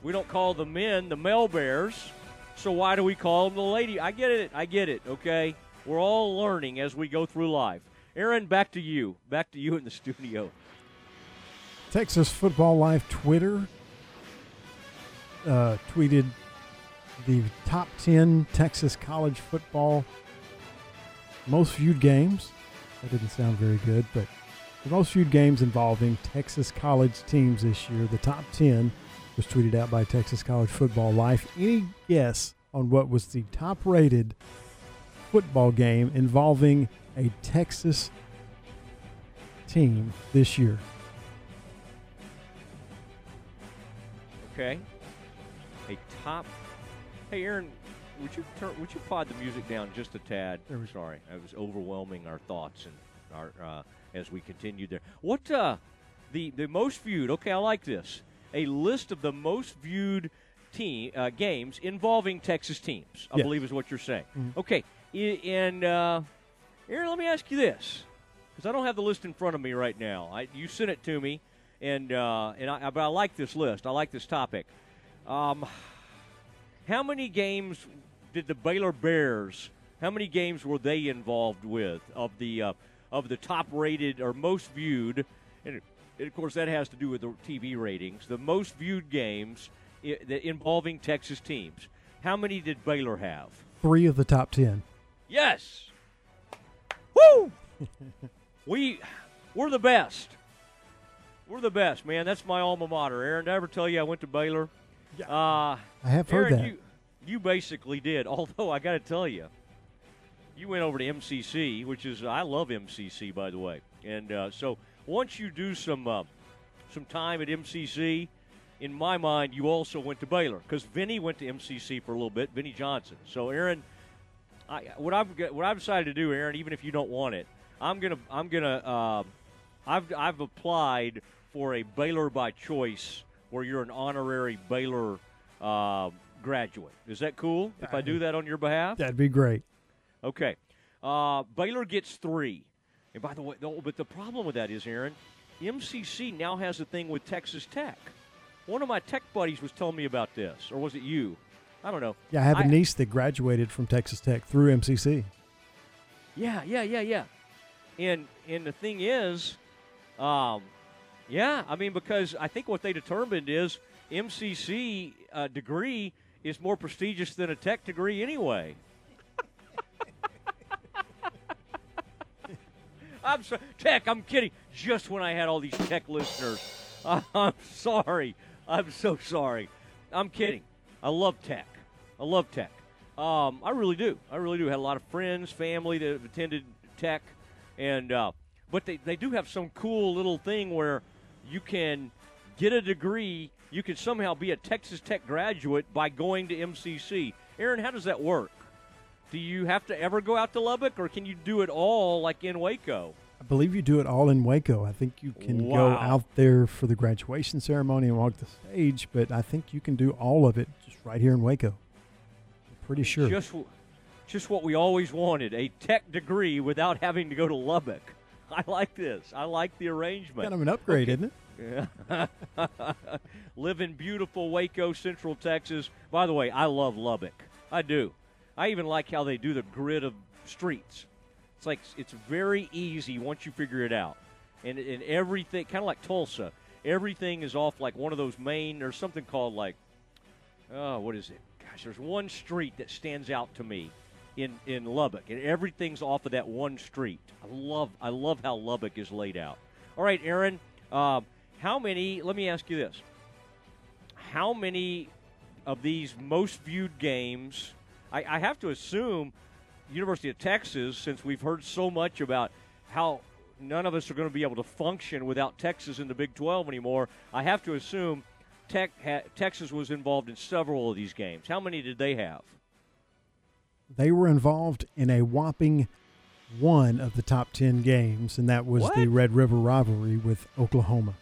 we don't call the men the male bears. So why do we call them the lady? I get it. I get it. Okay. We're all learning as we go through life. Aaron, back to you. Back to you in the studio. Texas Football Life Twitter uh, tweeted the top 10 Texas college football most viewed games. That didn't sound very good, but the most viewed games involving Texas college teams this year, the top 10 was tweeted out by Texas College Football Life. Any guess on what was the top rated football game involving a Texas team this year? Okay. A top. Hey, Aaron, would you turn? Would you pod the music down just a tad? Sorry, I was overwhelming our thoughts and our uh, as we continued there. What uh, the the most viewed? Okay, I like this. A list of the most viewed team uh, games involving Texas teams. I Yes. believe is what you're saying. Mhm. Okay, and uh, Aaron, let me ask you this, because I don't have the list in front of me right now. I, you sent it to me, and uh, and I, but I like this list. I like this topic. Um, how many games did the Baylor Bears? How many games were they involved with of the uh, of the top rated or most viewed? And of course, that has to do with the TV ratings. The most viewed games involving Texas teams. How many did Baylor have? Three of the top 10. Yes. Woo! <laughs> we we're the best. We're the best, man. That's my alma mater. Aaron, did I ever tell you I went to Baylor? Yeah. Uh, I have heard Aaron, that. You, you basically did. <laughs> Although I got to tell you, you went over to MCC, which is I love MCC by the way. And uh, so once you do some uh, some time at MCC, in my mind, you also went to Baylor because Vinny went to MCC for a little bit. Vinny Johnson. So Aaron, I, what I've what I've decided to do, Aaron, even if you don't want it, I'm gonna I'm gonna uh, I've I've applied for a Baylor by choice, where you're an honorary Baylor uh, graduate. Is that cool? If I do that on your behalf, That'd be great. Okay. Uh, Baylor gets three. And by the way, no, but the problem with that is, Aaron, MCC now has a thing with Texas Tech. One of my tech buddies was telling me about this, or was it you? I don't know. Yeah, I have a niece that graduated from Texas Tech through MCC. Yeah, yeah, yeah, yeah. And and the thing is, um, yeah, I mean because I think what they determined is MCC uh, degree is more prestigious than a tech degree anyway. I'm sorry, tech. I'm kidding. Just when I had all these tech listeners, <laughs> I'm sorry. I'm so sorry. I'm kidding. I love tech. I love tech. Um, I really do. I really do. Had a lot of friends, family that have attended tech. and uh, but they they do have some cool little thing where you can get a degree. You can somehow be a Texas Tech graduate by going to MCC. Aaron, how does that work? Do you have to ever go out to Lubbock, or can you do it all like in Waco? I believe you do it all in Waco. I think you can go out there for the graduation ceremony and walk the stage, but I think you can do all of it just right here in Waco. I'm pretty sure. Just, just what we always wanted a tech degree without having to go to Lubbock. <laughs> I like this. I like the arrangement. kind of an upgrade, isn't it? Yeah. <laughs> Live in beautiful Waco, Central Texas. By the way, I love Lubbock. I do. I even like how they do the grid of streets. It's like it's very easy once you figure it out. And, and everything, kind of like Tulsa, everything is off like one of those main, there's something called like, oh, what is it? Gosh, there's one street that stands out to me in, in Lubbock, and everything's off of that one street. I love, I love how Lubbock is laid out. All right, Aaron, um, how many, let me ask you this. How many of these most viewed games, I, I have to assume University of Texas, since we've heard so much about how none of us are going to be able to function without Texas in the Big 12 anymore, I have to assume Tech ha- Texas was involved in several of these games. How many did they have? They were involved in a whopping one of the top 10 games, and that was the Red River rivalry with Oklahoma.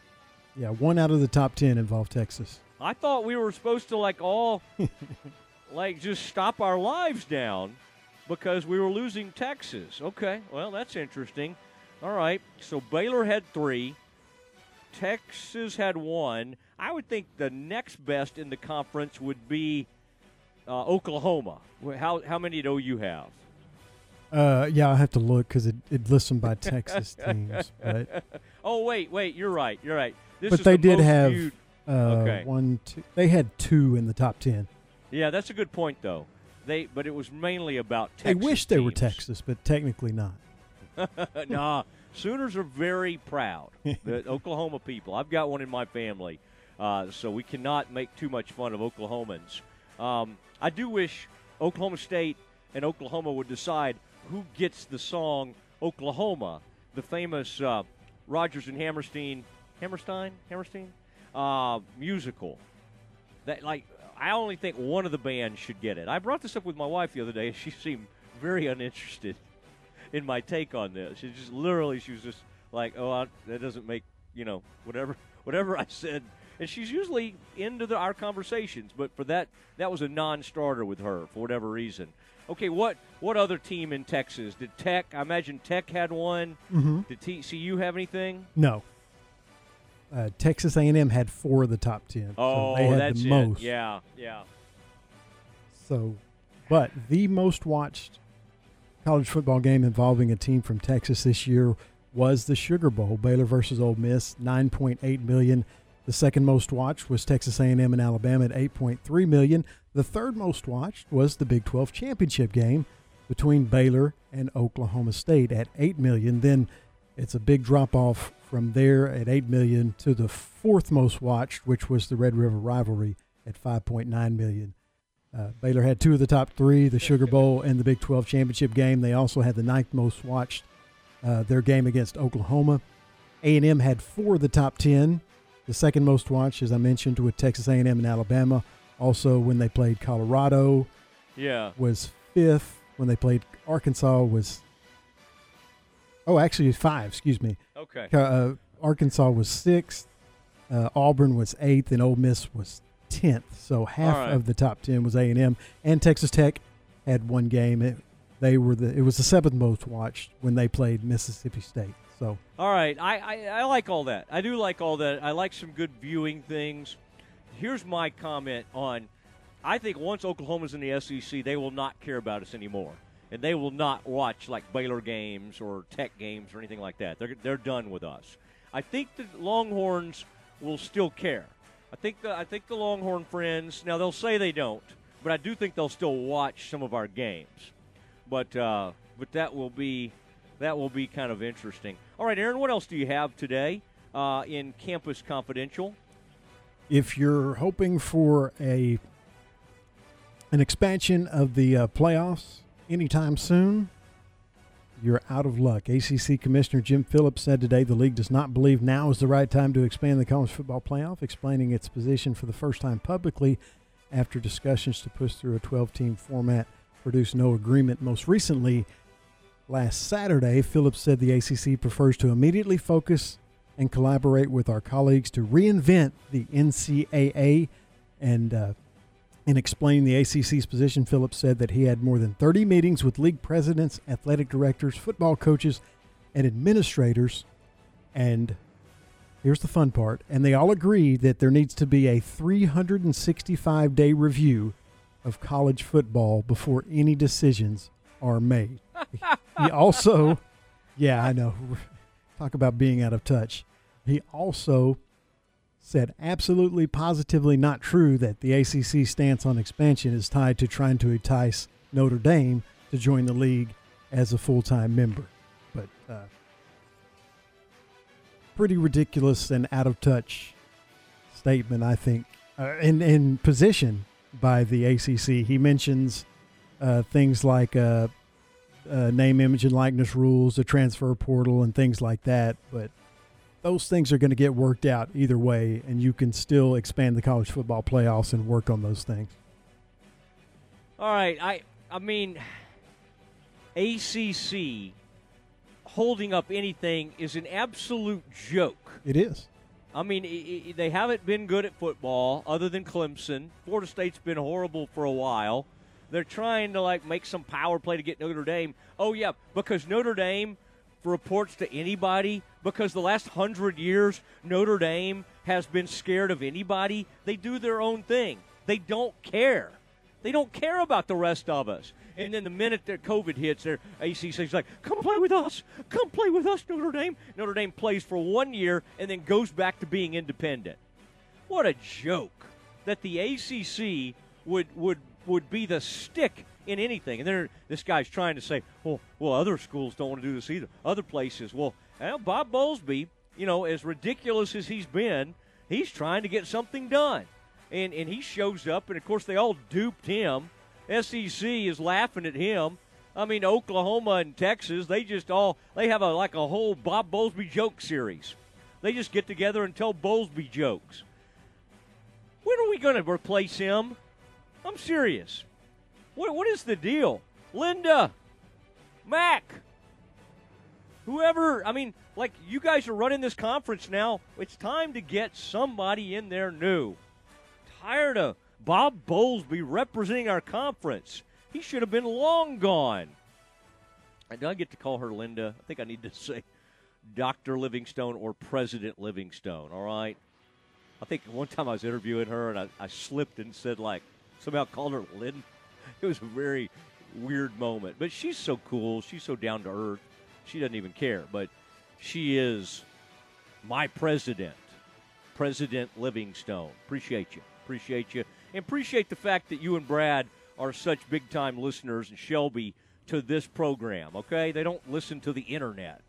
Yeah, one out of the top 10 involved Texas. I thought we were supposed to like all <laughs> like just stop our lives down because we were losing Texas. Okay, well that's interesting. All right, so Baylor had three, Texas had one. I would think the next best in the conference would be uh, Oklahoma. How how many do you have? Uh, yeah, I have to look because it, it lists them by Texas <laughs> teams. But, oh wait, wait, you're right, you're right. This but they the did have uh, Okay. one, two. They had two in the top 10. Yeah, that's a good point though. They but it was mainly about Texas. They wish they were. Texas, but technically not. <laughs> nah, Sooners are very proud. <laughs> the Oklahoma people. I've got one in my family, uh, so we cannot make too much fun of Oklahomans. Um, I do wish Oklahoma State and Oklahoma would decide who gets the song Oklahoma, the famous uh, Rodgers and Hammerstein, Hammerstein, Hammerstein uh, musical. That like I only think one of the bands should get it. I brought this up with my wife the other day, and she seemed very uninterested <laughs> in my take on this. She just literally, she was just like, "Oh, I, that doesn't make you know whatever <laughs> whatever I said." And she's usually into the, our conversations, but for that, that was a non-starter with her for whatever reason. Okay, what what other team in Texas did Tech? I imagine Tech had one. Mhm. Did TCU have anything? No. Uh, Texas A&M had four of the top 10. Oh, so they had that's the it. most. Yeah, yeah. So, but the most watched college football game involving a team from Texas this year was the Sugar Bowl, Baylor versus Ole Miss, 9.8 million. The second most watched was Texas A&M and Alabama at 8.3 million. The third most watched was the Big 12 championship game between Baylor and Oklahoma State at 8 million. Then it's a big drop off from there at 8 million to the fourth most watched, which was the Red River rivalry at 5.9 million. Uh, Baylor had two of the top three, the Sugar Bowl and the Big 12 championship game. They also had the ninth most watched, uh, their game against Oklahoma. A&M had four of the top 10. The second most watched, as I mentioned, with Texas A&M and Alabama. Also, when they played Colorado, Yeah. was fifth. When they played Arkansas, was oh, actually five. Excuse me. Okay. Uh, Arkansas was sixth. Uh, Auburn was eighth, and Ole Miss was tenth. So half right. of the top ten was A and M, and Texas Tech had one game. It, they were the it was the seventh most watched when they played Mississippi State. So All right, I, I, I like all that. I do like all that. I like some good viewing things. Here's my comment on I think once Oklahoma's in the SEC, they will not care about us anymore. And they will not watch like Baylor games or Tech games or anything like that. They're, they're done with us. I think the Longhorns will still care. I think the I think the Longhorn friends now they'll say they don't, but I do think they'll still watch some of our games. But uh, but that will be that will be kind of interesting. All right, Aaron, what else do you have today uh, in Campus Confidential? if you're hoping for a an expansion of the uh, playoffs anytime soon, you're out of luck. ACC Commissioner Jim Phillips said today the league does not believe now is the right time to expand the college football playoff, explaining its position for the first time publicly after discussions to push through a 12 team format produced no agreement. Most recently, last Saturday, Phillips said the ACC prefers to immediately focus and collaborate with our colleagues to reinvent the NCAA. And uh, in explaining the ACC's position, Phillips said that he had more than 30 meetings with league presidents, athletic directors, football coaches, and administrators. And here's the fun part. And they all agreed that there needs to be a 365 day review of college football before any decisions are made. he <laughs> also, yeah, I know. <laughs> Talk about being out of touch. He also said absolutely positively not true that the ACC stance on expansion is tied to trying to entice Notre Dame to join the league as a full time member. But uh, pretty ridiculous and out of touch statement, I think, uh, in, in position by the ACC. He mentions uh, things like uh, uh, name, image, and likeness rules, the transfer portal, and things like that. But those things are going to get worked out either way, and you can still expand the college football playoffs and work on those things. All right, I I mean, ACC holding up anything is an absolute joke. It is. I mean, i i they haven't been good at football, other than Clemson. Florida State's been horrible for a while. They're trying to like make some power play to get Notre Dame. Oh yeah, because Notre Dame reports to anybody because the last hundred years Notre Dame has been scared of anybody. They do their own thing. They don't care. They don't care about the rest of us. And then the minute that COVID hits, their ACC's like, "Come play with us. Come play with us, Notre Dame." Notre Dame plays for one year and then goes back to being independent. What a joke that the ACC would would would be the stick in anything. And then this guy's trying to say, well, well, other schools don't want to do this either. Other places, well, well, Bob Bowlesby, you know, as ridiculous as he's been, he's trying to get something done. And, and he shows up, and of course, they all duped him. SEC is laughing at him. I mean, Oklahoma and Texas, they just all, they have a like a whole Bob Bowlesby joke series. They just get together and tell Bowlesby jokes. When are we going to replace him? I'm serious. What, what is the deal? Linda, Mac, whoever, I mean, like you guys are running this conference now. It's time to get somebody in there new. Tired of Bob Bowlesby representing our conference. He should have been long gone. I don't get to call her Linda. I think I need to <laughs> say Dr. Livingstone or President Livingstone, all right? I think one time I was interviewing her and I, I slipped and said, like, somehow called her Lynn. <laughs> It was a very weird moment. But she's so cool. She's so down to earth. She doesn't even care. But she is my president, President Livingstone. Appreciate you. Appreciate you. And appreciate the fact that you and Brad are such big time listeners and Shelby to this program, okay? They don't listen to the internet.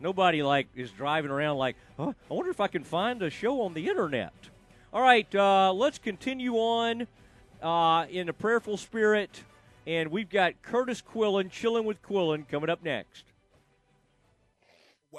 Nobody like is driving around like, oh, I wonder if I can find a show on the internet. All right, uh, let's continue on uh, in a prayerful spirit, and we've got Curtis Quillen chilling with Quillen coming up next.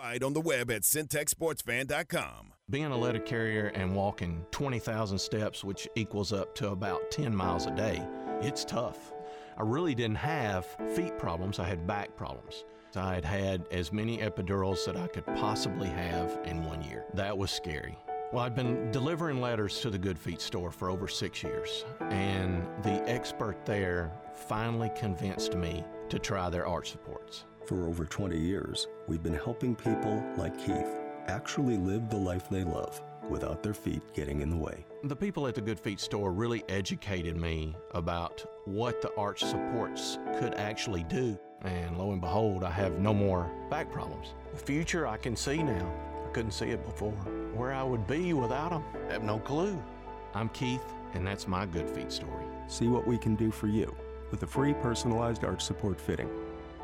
Wide on the web at syntechsportsfan.com. Being a letter carrier and walking 20,000 steps, which equals up to about 10 miles a day, it's tough. I really didn't have feet problems, I had back problems. I had had as many epidurals that I could possibly have in one year. That was scary. Well, I'd been delivering letters to the Good Feet store for over six years, and the expert there finally convinced me to try their arch supports. For over 20 years, we've been helping people like Keith actually live the life they love without their feet getting in the way. The people at the Good Feet store really educated me about what the arch supports could actually do. And lo and behold, I have no more back problems. The future I can see now. I couldn't see it before. Where I would be without them, I have no clue. I'm Keith, and that's my Good Feet story. See what we can do for you with a free personalized arch support fitting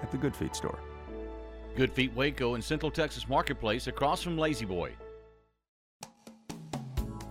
at the Good Feet store. Good Feet Waco in Central Texas Marketplace across from La-Z-Boy.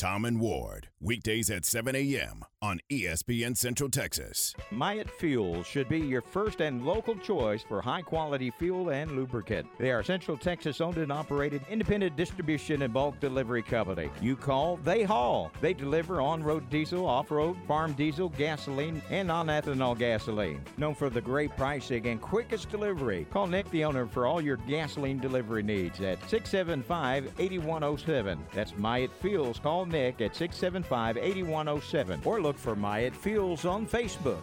Tom and Ward, weekdays at 7 a.m. on ESPN Central Texas. Myatt Fuels should be your first and local choice for high quality fuel and lubricant. They are Central Texas owned and operated independent distribution and bulk delivery company. You call, they haul. They deliver on road diesel, off road, farm diesel, gasoline, and non ethanol gasoline. Known for the great pricing and quickest delivery. Call Nick, the owner, for all your gasoline delivery needs at 675 8107. That's Myatt Fuels. Call Nick at 675 8107 or look for Myatt Fuels on Facebook.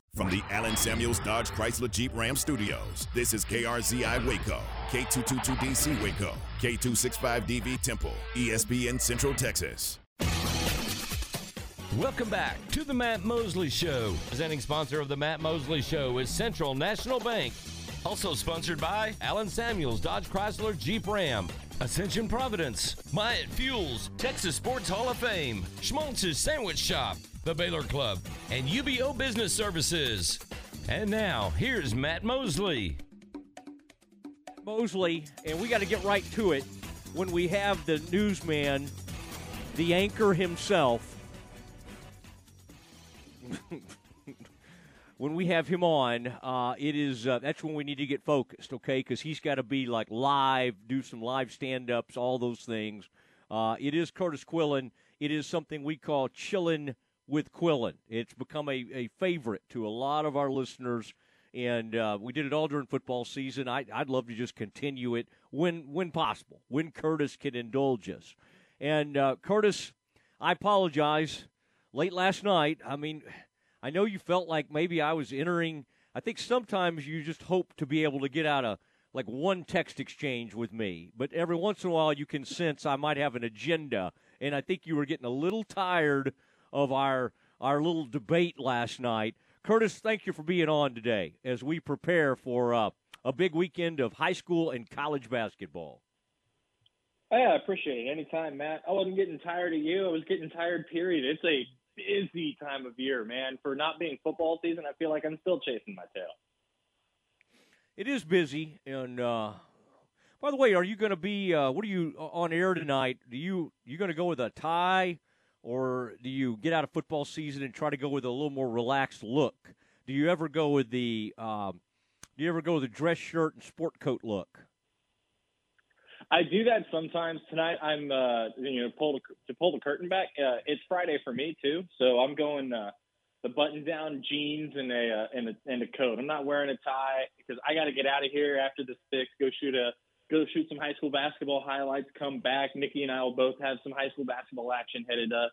From the Allen Samuels Dodge Chrysler Jeep Ram Studios, this is KRZI Waco, K222DC Waco, K265DV Temple, ESPN Central Texas. Welcome back to the Matt Mosley Show. Presenting sponsor of the Matt Mosley Show is Central National Bank. Also sponsored by Allen Samuels Dodge Chrysler Jeep Ram. Ascension Providence, Myatt Fuels, Texas Sports Hall of Fame, Schmaltz's Sandwich Shop, the Baylor Club, and UBO Business Services. And now, here's Matt Mosley. Mosley, and we got to get right to it when we have the newsman, the anchor himself. <laughs> when we have him on, uh, it is uh, that's when we need to get focused, okay? Because he's got to be like live, do some live stand-ups, all those things. Uh, it is Curtis Quillen. It is something we call chillin' with Quillen. It's become a, a favorite to a lot of our listeners, and uh, we did it all during football season. I, I'd love to just continue it when when possible, when Curtis can indulge us. And uh, Curtis, I apologize. Late last night, I mean, I know you felt like maybe I was entering. I think sometimes you just hope to be able to get out a like one text exchange with me, but every once in a while you can sense I might have an agenda, and I think you were getting a little tired of our our little debate last night. Curtis, thank you for being on today as we prepare for uh, a big weekend of high school and college basketball. Yeah, I appreciate it. Anytime, Matt. I wasn't getting tired of you. I was getting tired, period. It's a busy time of year, man. For not being football season, I feel like I'm still chasing my tail. It is busy, and uh, by the way, are you going to be? Uh, what are you on air tonight? Do you you going to go with a tie, or do you get out of football season and try to go with a little more relaxed look? Do you ever go with the? Um, do you ever go with a dress shirt and sport coat look? I do that sometimes. Tonight, I'm uh, you know pull the, to pull the curtain back. Uh, it's Friday for me too, so I'm going uh, the button-down jeans and a uh, and a and a coat. I'm not wearing a tie because I got to get out of here after the six. Go shoot a go shoot some high school basketball highlights. Come back. Nikki and I will both have some high school basketball action headed uh,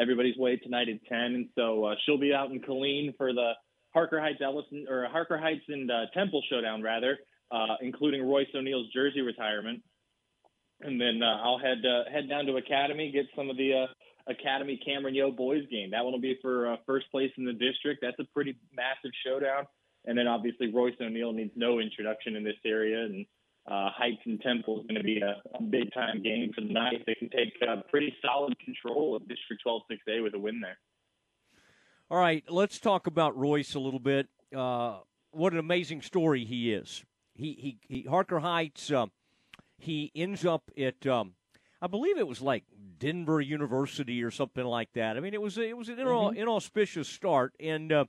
everybody's way tonight at 10. And so uh, she'll be out in Killeen for the Harker Heights Ellison or Harker Heights and uh, Temple showdown rather, uh, including Royce O'Neale's jersey retirement. And then uh, I'll head uh, head down to Academy, get some of the Academy Cameron Yoe boys game. That one will be for first place in the district. That's a pretty massive showdown. And then obviously Royce O'Neale needs no introduction in this area, and uh, Heights and Temple is going to be a, a big time game for the night. They can take uh, pretty solid control of District 12 6A with a win there. All right, let's talk about Royce a little bit. Uh, what an amazing story he is. He he, he Harker Heights. Uh, he ends up at um, I believe it was like Denver University or something like that. I mean, it was it was an mm-hmm. inauspicious start, and uh,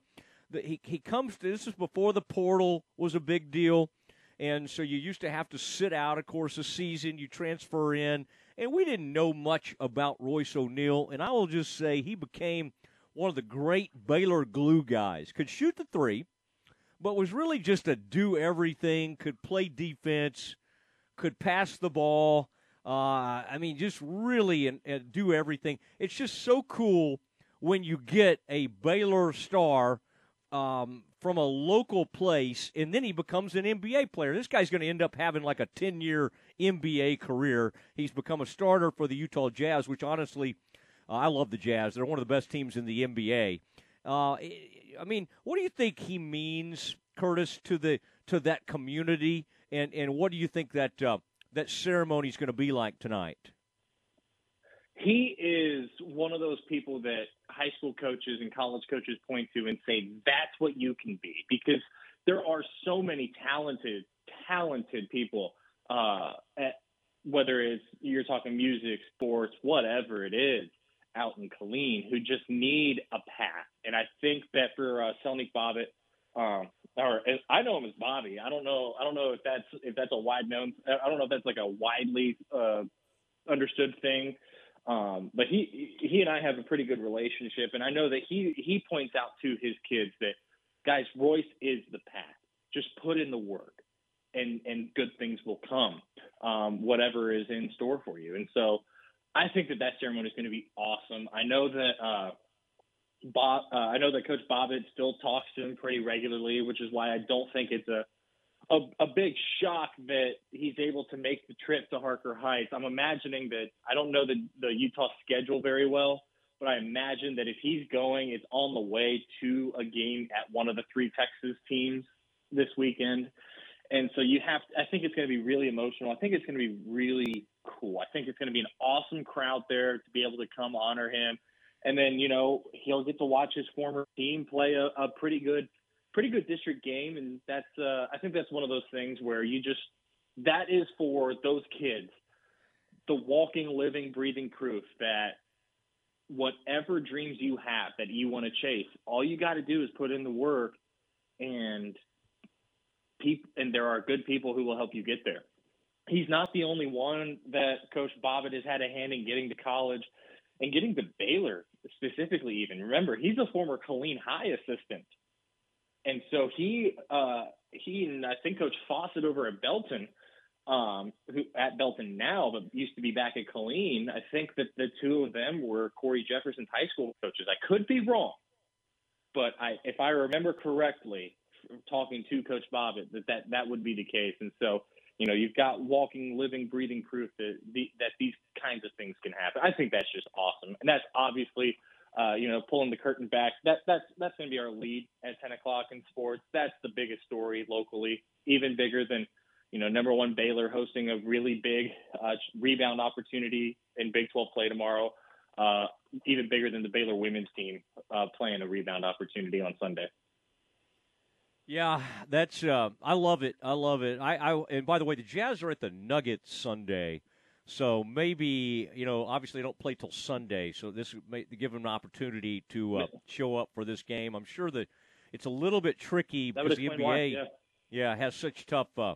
the, he he comes. To, this is before the portal was a big deal, and so you used to have to sit out, of course, a season. You transfer in, and we didn't know much about Royce O'Neale, and I will just say he became one of the great Baylor glue guys. Could shoot the three, but was really just a do everything. Could play defense, could pass the ball. Uh, I mean, just really and, do everything. It's just so cool when you get a Baylor star um, from a local place, and then he becomes an NBA player. This guy's going to end up having like a 10 year NBA career. He's become a starter for the Utah Jazz, which honestly uh, I love the Jazz. They're one of the best teams in the NBA. Uh, I mean, what do you think he means, Curtis, to the to that community, and and what do you think that uh, that ceremony is going to be like tonight? He is one of those people that high school coaches and college coaches point to and say that's what you can be because there are so many talented, talented people. Uh, at, whether it's you're talking music, sports, whatever it is, out in Killeen who just need a path. And I think that for uh, Selnik Bobbitt, um, or I know him as Bobby. I don't know. I don't know if that's if that's a wide known. I don't know if that's like a widely uh, understood thing. Um, but he he and I have a pretty good relationship, and I know that he he points out to his kids that guys, Royce is the path. Just put in the work, and and good things will come. Um, whatever is in store for you, and so I think that that ceremony is going to be awesome. I know that uh, Bob, uh, I know that Coach Bobbitt still talks to him pretty regularly, which is why I don't think it's a, a a big shock that he's able to make the trip to Harker Heights. I'm imagining that I don't know the the Utah schedule very well, but I imagine that if he's going, it's on the way to a game at one of the three Texas teams this weekend. And so you have, I think it's going to be really emotional. I think it's going to be really cool. I think it's going to be an awesome crowd there to be able to come honor him. And then, you know, he'll get to watch his former team play a, a pretty good, pretty good district game. And that's, uh, I think that's one of those things where you just, that is for those kids, the walking, living, breathing proof that whatever dreams you have that you want to chase, all you got to do is put in the work and people, and there are good people who will help you get there he's not the only one that Coach Bobbitt has had a hand in getting to college and getting to Baylor specifically. Even remember, he's a former Killeen High assistant, and so he uh, he and I think Coach Fawcett over at Belton, um, who at Belton now, but used to be back at Killeen. I think that the two of them were Corey Jefferson's high school coaches. I could be wrong, but I, if I remember correctly, talking to Coach Bobbitt, that that that would be the case, and so you know, you've got walking, living, breathing proof that the, that these kinds of things can happen. I think that's just awesome, and that's obviously, uh, you know, pulling the curtain back. That that's that's going to be our lead at 10 o'clock in sports. That's the biggest story locally, even bigger than, you know, number one Baylor hosting a really big uh, rebound opportunity in Big 12 play tomorrow. Uh, even bigger than the Baylor women's team uh, playing a rebound opportunity on Sunday. Yeah, that's uh, I love it. I love it. I, I and by the way, the Jazz are at the Nuggets Sunday, so maybe you know obviously they don't play till Sunday, so this may give them an opportunity to uh, show up for this game. I'm sure that it's a little bit tricky that because the NBA, why, yeah. yeah. has such tough uh,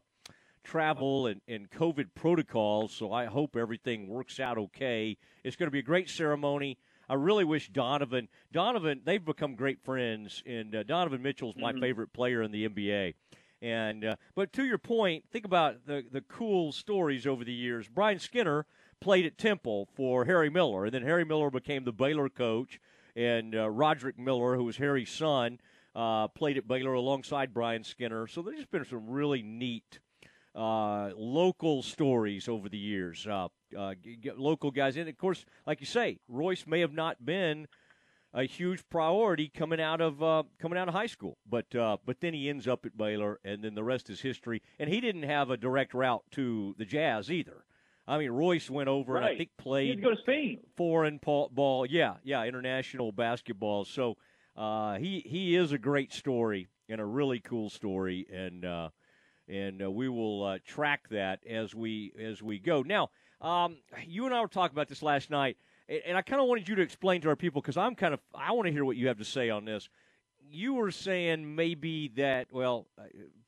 travel and, and COVID protocols. So I hope everything works out okay. It's going to be a great ceremony. I really wish Donovan, Donovan, they've become great friends, and uh, Donovan Mitchell's my Mm-hmm. favorite player in the NBA. And uh, but to your point, think about the the cool stories over the years. Brian Skinner played at Temple for Harry Miller, and then Harry Miller became the Baylor coach, and uh, Roderick Miller, who was Harry's son, uh, played at Baylor alongside Brian Skinner. So there's been some really neat uh, local stories over the years. Uh, uh, local guys, and of course, like you say, Royce may have not been a huge priority coming out of uh, coming out of high school, but uh, but then he ends up at Baylor, and then the rest is history. And he didn't have a direct route to the Jazz either. I mean, Royce went over right. and I think played. Go to Spain. Foreign ball, yeah, yeah, international basketball. So uh, he he is a great story and a really cool story, and uh, and uh, we will uh, track that as we as we go. Now, um, you and I were talking about this last night, and I kind of wanted you to explain to our people because I'm kind of I want to hear what you have to say on this. You were saying maybe that well,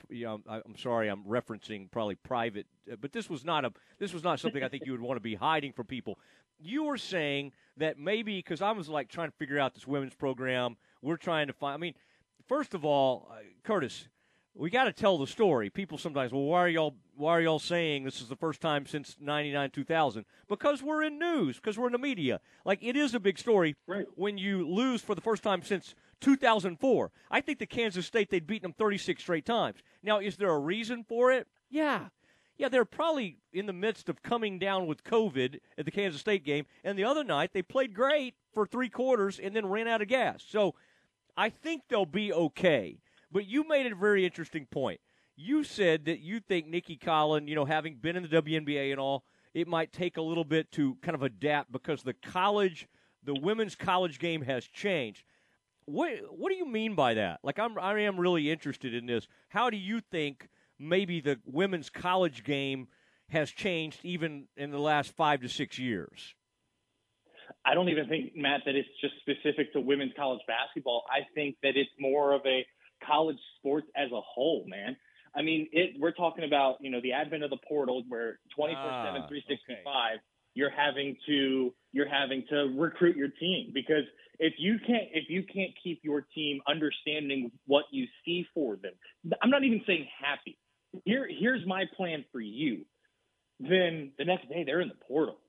you know, I'm sorry, I'm referencing probably private, uh, but this was not a this was not something I think you would want to be hiding from people. You were saying that maybe because I was like trying to figure out this women's program, we're trying to find. I mean, first of all, uh, Curtis, we got to tell the story. People sometimes, well, why are y'all why are y'all saying this is the first time since 99 2000 because we're in news because we're in the media. Like it is a big story right. when you lose for the first time since 2004 i think the kansas state they'd beaten them 36 straight times. Now is there a reason for it? Yeah. Yeah they're probably in the midst of coming down with covid at the kansas state game and the other night they played great for three quarters and then ran out of gas. So i think they'll be okay but you made a very interesting point you said that you think Nicki Collen, you know, having been in the WNBA and all, it might take a little bit to kind of adapt because the college, the women's college game has changed. What What do you mean by that? Like, I'm I am really interested in this. How do you think maybe the women's college game has changed even in the last five to six years? I don't even think, Matt, that it's just specific to women's college basketball. I think that it's more of a college sports as a whole, man. I mean, it. We're talking about you know the advent of the portal, where 24/7, Ah, 365, you're having to you're having to recruit your team because if you can't if you can't keep your team understanding what you see for them, I'm not even saying happy. Here here's my plan for you. Then the next day they're in the portal.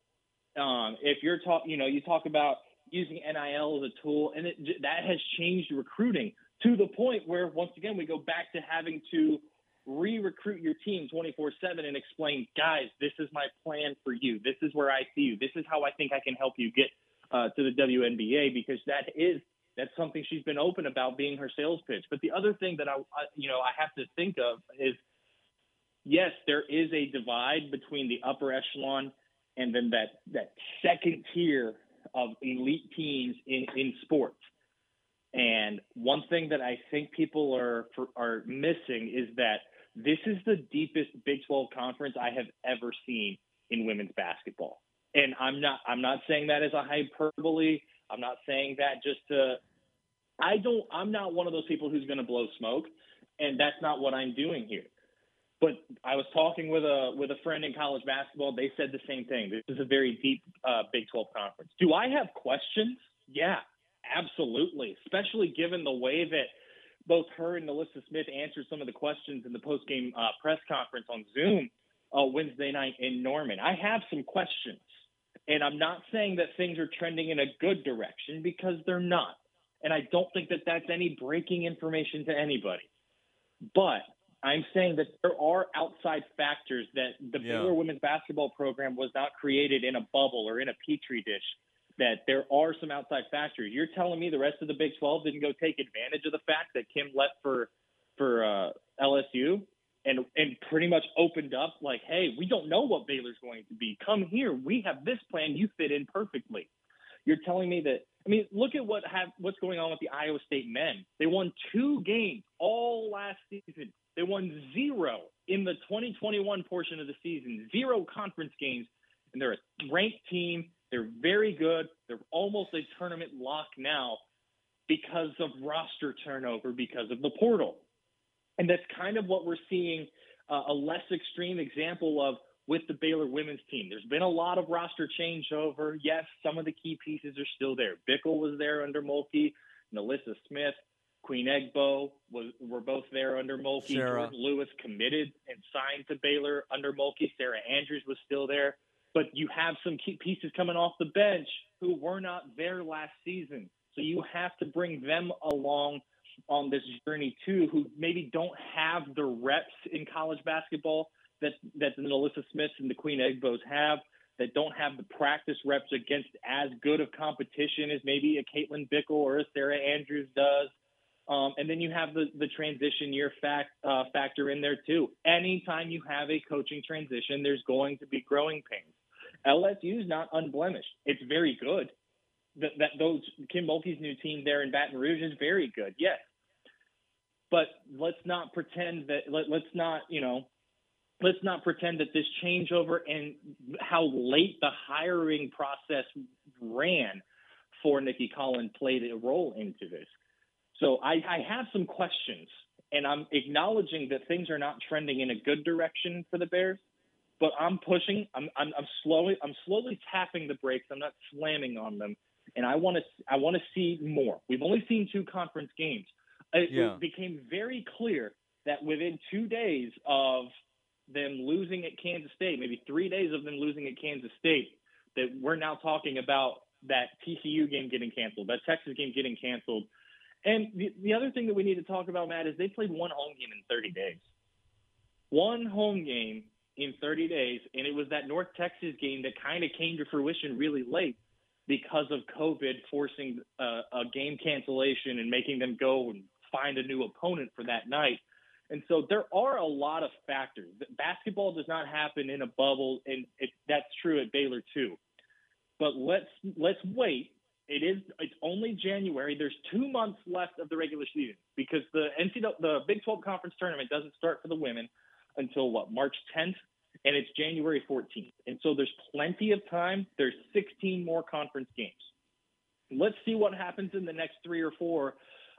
Um, if you're talk, you know, you talk about using NIL as a tool, and it, that has changed recruiting to the point where once again we go back to having to re-recruit your team 24/7 and explain, guys, this is my plan for you. This is where I see you. This is how I think I can help you get uh, to the WNBA because that is that's something she's been open about being her sales pitch. But the other thing that I, I you know I have to think of is yes, there is a divide between the upper echelon and then that that second tier of elite teams in in sports. And one thing that I think people are for, are missing is that this is the deepest Big 12 conference I have ever seen in women's basketball. And I'm not I'm not saying that as a hyperbole. I'm not saying that just to I don't I'm not one of those people who's going to blow smoke and that's not what I'm doing here. But I was talking with a with a friend in college basketball. They said the same thing. This is a very deep uh, Big 12 conference. Do I have questions? Yeah, absolutely. Especially given the way that both her and NaLyssa Smith answered some of the questions in the post game uh, press conference on Zoom uh, Wednesday night in Norman. I have some questions, and I'm not saying that things are trending in a good direction because they're not. And I don't think that that's any breaking information to anybody. But I'm saying that there are outside factors that the Yeah. Baylor women's basketball program was not created in a bubble or in a petri dish. That there are some outside factors. You're telling me the rest of the Big 12 didn't go take advantage of the fact that Kim left for for uh, LSU and and pretty much opened up like, hey, we don't know what Baylor's going to be. Come here, we have this plan. You fit in perfectly. You're telling me that. I mean, look at what have what's going on with the Iowa State men. They won two games all last season. They won zero in the 2021 portion of the season. Zero conference games, and they're a ranked team. They're very good. They're almost a tournament lock now because of roster turnover because of the portal. And that's kind of what we're seeing uh, a less extreme example of with the Baylor women's team. There's been a lot of roster changeover. Yes, some of the key pieces are still there. Bickle was there under Mulkey, NaLyssa Smith, Queen Egbo was were both there under Mulkey. Lewis committed and signed to Baylor under Mulkey. Sarah Andrews was still there. But you have some key pieces coming off the bench who were not there last season. So you have to bring them along on this journey too, who maybe don't have the reps in college basketball that that the NaLyssa Smiths and the Queen Egbos have, that don't have the practice reps against as good of competition as maybe a Caitlin Bickle or a Sarah Andrews does. Um, and then you have the, the transition year fact, uh, factor in there too. Anytime you have a coaching transition, there's going to be growing pains. LSU is not unblemished. It's very good. That, that those Kim Mulkey's new team there in Baton Rouge is very good. Yes, but let's not pretend that let, let's not you know let's not pretend that this changeover and how late the hiring process ran for Nicki Collen played a role into this. So I, I have some questions, and I'm acknowledging that things are not trending in a good direction for the Bears. But I'm pushing. I'm, I'm, I'm slowly. I'm slowly tapping the brakes. I'm not slamming on them, and I want to. I want to see more. We've only seen two conference games. Uh, it, Yeah. it became very clear that within two days of them losing at Kansas State, maybe three days of them losing at Kansas State, that we're now talking about that TCU game getting canceled, that Texas game getting canceled. And the, the other thing that we need to talk about, Matt, is they played one home game in 30 days. One home game in 30 days, and it was that North Texas game that kind of came to fruition really late because of COVID forcing a, a game cancellation and making them go and find a new opponent for that night. And so there are a lot of factors. Basketball does not happen in a bubble, and it, that's true at Baylor too. But let's let's wait. It is it's only January. There's two months left of the regular season because the NCAA the Big 12 conference tournament doesn't start for the women until what March 10th, and it's January 14th. And so there's plenty of time. There's 16 more conference games. Let's see what happens in the next three or four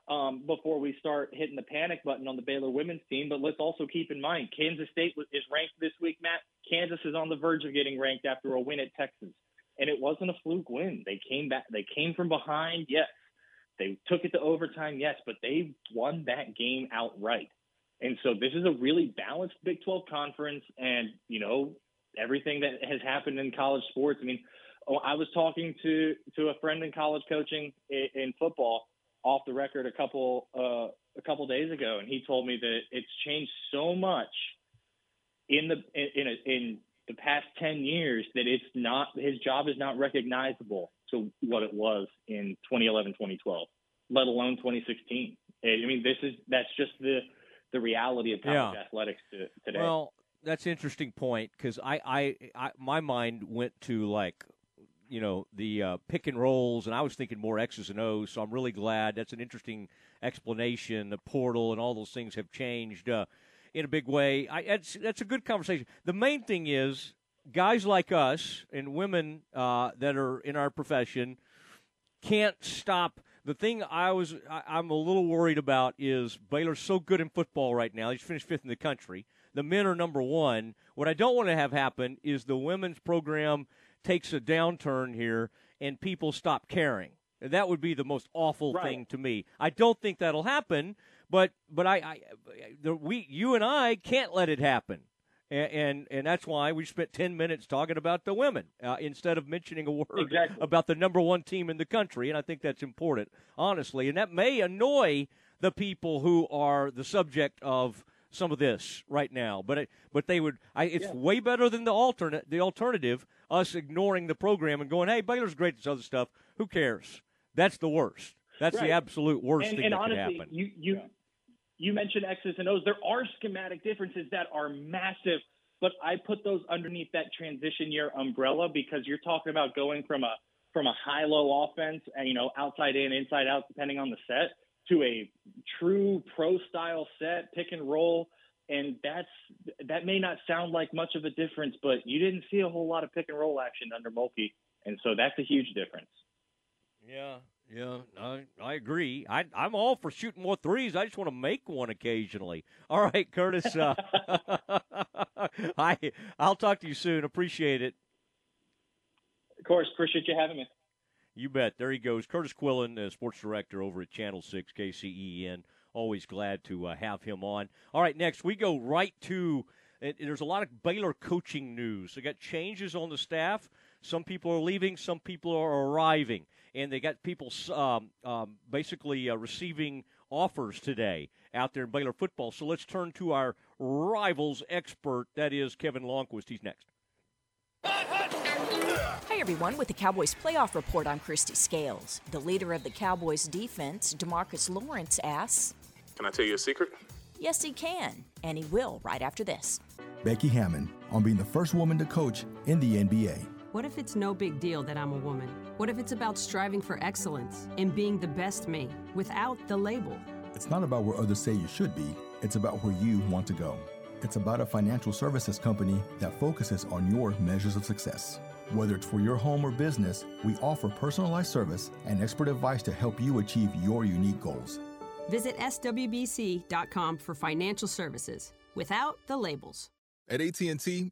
um, before we start hitting the panic button on the Baylor women's team. But let's also keep in mind Kansas State is ranked this week, Matt. Kansas is on the verge of getting ranked after a win at Texas, and it wasn't a fluke win. They came back. They came from behind. Yes, they took it to overtime. Yes, but they won that game outright. And so this is a really balanced Big 12 conference, and you know everything that has happened in college sports. I mean, oh, I was talking to to a friend in college coaching in, in football off the record a couple uh, a couple days ago, and he told me that it's changed so much in the in a, in the past ten years that it's not his job is not recognizable to what it was in 2011 2012 let alone 2016 i mean this is that's just the the reality of college Yeah. athletics to, today Well, that's an interesting point because I, I, I, my mind went to like, you know, the uh, pick and rolls, and I was thinking more X's and O's. So I'm really glad. That's an interesting explanation. The portal and all those things have changed uh, in a big way. I, that's that's a good conversation. The main thing is guys like us and women uh, that are in our profession can't stop. The thing I was I, I'm a little worried about is Baylor's so good in football right now. He's finished fifth in the country. The men are number one. What I don't want to have happen is the women's program takes a downturn here and people stop caring. That would be the most awful thing to me. I don't think that'll happen, but but I, I the, we you and I can't let it happen and and, and that's why we spent 10 minutes talking about the women uh, instead of mentioning a word Exactly. about the number one team in the country and i think that's important honestly. And that may annoy the people who are the subject of some of this right now but it, but they would I, it's Yeah. way better than the alternate the alternative us ignoring the program and going hey baylor's great at this other stuff. Who cares? That's the worst. That's the absolute worst and, thing and that honestly, could happen. You you you mentioned X's and O's. There are schematic differences that are massive, but I put those underneath that transition year umbrella because you're talking about going from a from a high low offense and you know outside in, inside out, depending on the set, to a true pro style set, pick and roll. And that's that may not sound like much of a difference, but you didn't see a whole lot of pick and roll action under Mulkey, and so that's a huge difference. Yeah, yeah, I, I agree. I, I'm all for shooting more threes. I just want to make one occasionally. <laughs> All right, Curtis. Uh, <laughs> I I'll talk to you soon. Appreciate it. Of course, appreciate you having me. You bet. There he goes, Curtis Quillen, uh, sports director over at Channel Six KCEN. Always glad to uh, have him on. All right, next we go right to it, there's a lot of Baylor coaching news. They got changes on the staff. Some people are leaving. Some people are arriving, and they got people um, um, basically uh, receiving offers today out there in Baylor football. So let's turn to our rivals expert. That is Kevin Lonnquist. He's next. Hi, everyone, with the Cowboys playoff report, I'm Christy Scales. The leader of the Cowboys defense, DeMarcus Lawrence, asks Can I tell you a secret? Yes, he can, and he will right after this. Becky Hammon on being the first woman to coach in the NBA. What if it's no big deal that I'm a woman? What if it's about striving for excellence and being the best me without the label? It's not about where others say you should be, it's about where you want to go. It's about a financial services company that focuses on your measures of success. Whether it's for your home or business, we offer personalized service and expert advice to help you achieve your unique goals. Visit swbc.com for financial services without the labels. At AT&T,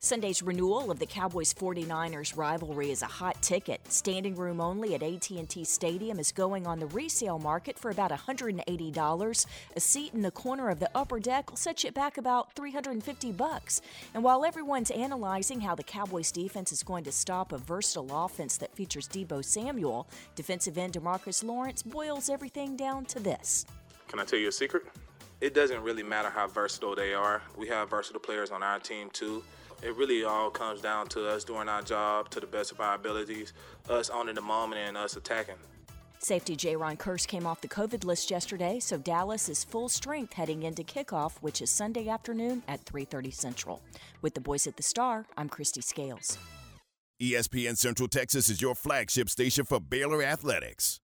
Sunday's renewal of the Cowboys 49ers rivalry is a hot ticket. Standing room only at AT&T Stadium is going on the resale market for about $180. A seat in the corner of the upper deck will set you back about 350 bucks. And while everyone's analyzing how the Cowboys defense is going to stop a versatile offense that features Deebo Samuel, defensive end DeMarcus Lawrence boils everything down to this. Can I tell you a secret? It doesn't really matter how versatile they are. We have versatile players on our team too it really all comes down to us doing our job to the best of our abilities, us owning the moment, and us attacking. Safety Jayron Kearse came off the COVID list yesterday, so Dallas is full strength heading into kickoff, which is Sunday afternoon at 3:30 Central. With the boys at the Star, I'm Christy Scales. ESPN Central Texas is your flagship station for Baylor athletics.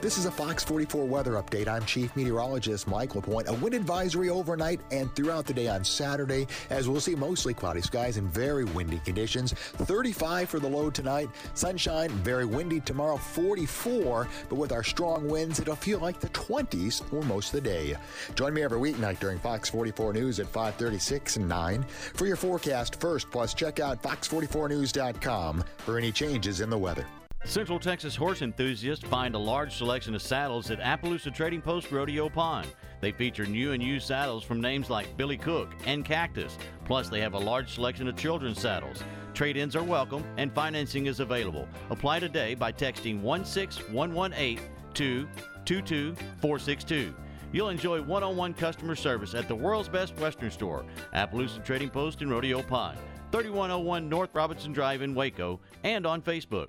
This is a Fox 44 weather update. I'm Chief Meteorologist Mike LaPointe. A wind advisory overnight and throughout the day on Saturday, as we'll see mostly cloudy skies and very windy conditions. 35 for the low tonight. Sunshine, very windy tomorrow, 44. But with our strong winds, it'll feel like the 20s for most of the day. Join me every weeknight during Fox 44 News at 536 and 9 for your forecast first. Plus, check out fox44news.com for any changes in the weather. Central Texas horse enthusiasts find a large selection of saddles at Appaloosa Trading Post Rodeo Pond. They feature new and used saddles from names like Billy Cook and Cactus. Plus, they have a large selection of children's saddles. Trade ins are welcome and financing is available. Apply today by texting 16118 to 22462. You'll enjoy one on one customer service at the world's best Western store, Appaloosa Trading Post in Rodeo Pond, 3101 North Robinson Drive in Waco, and on Facebook.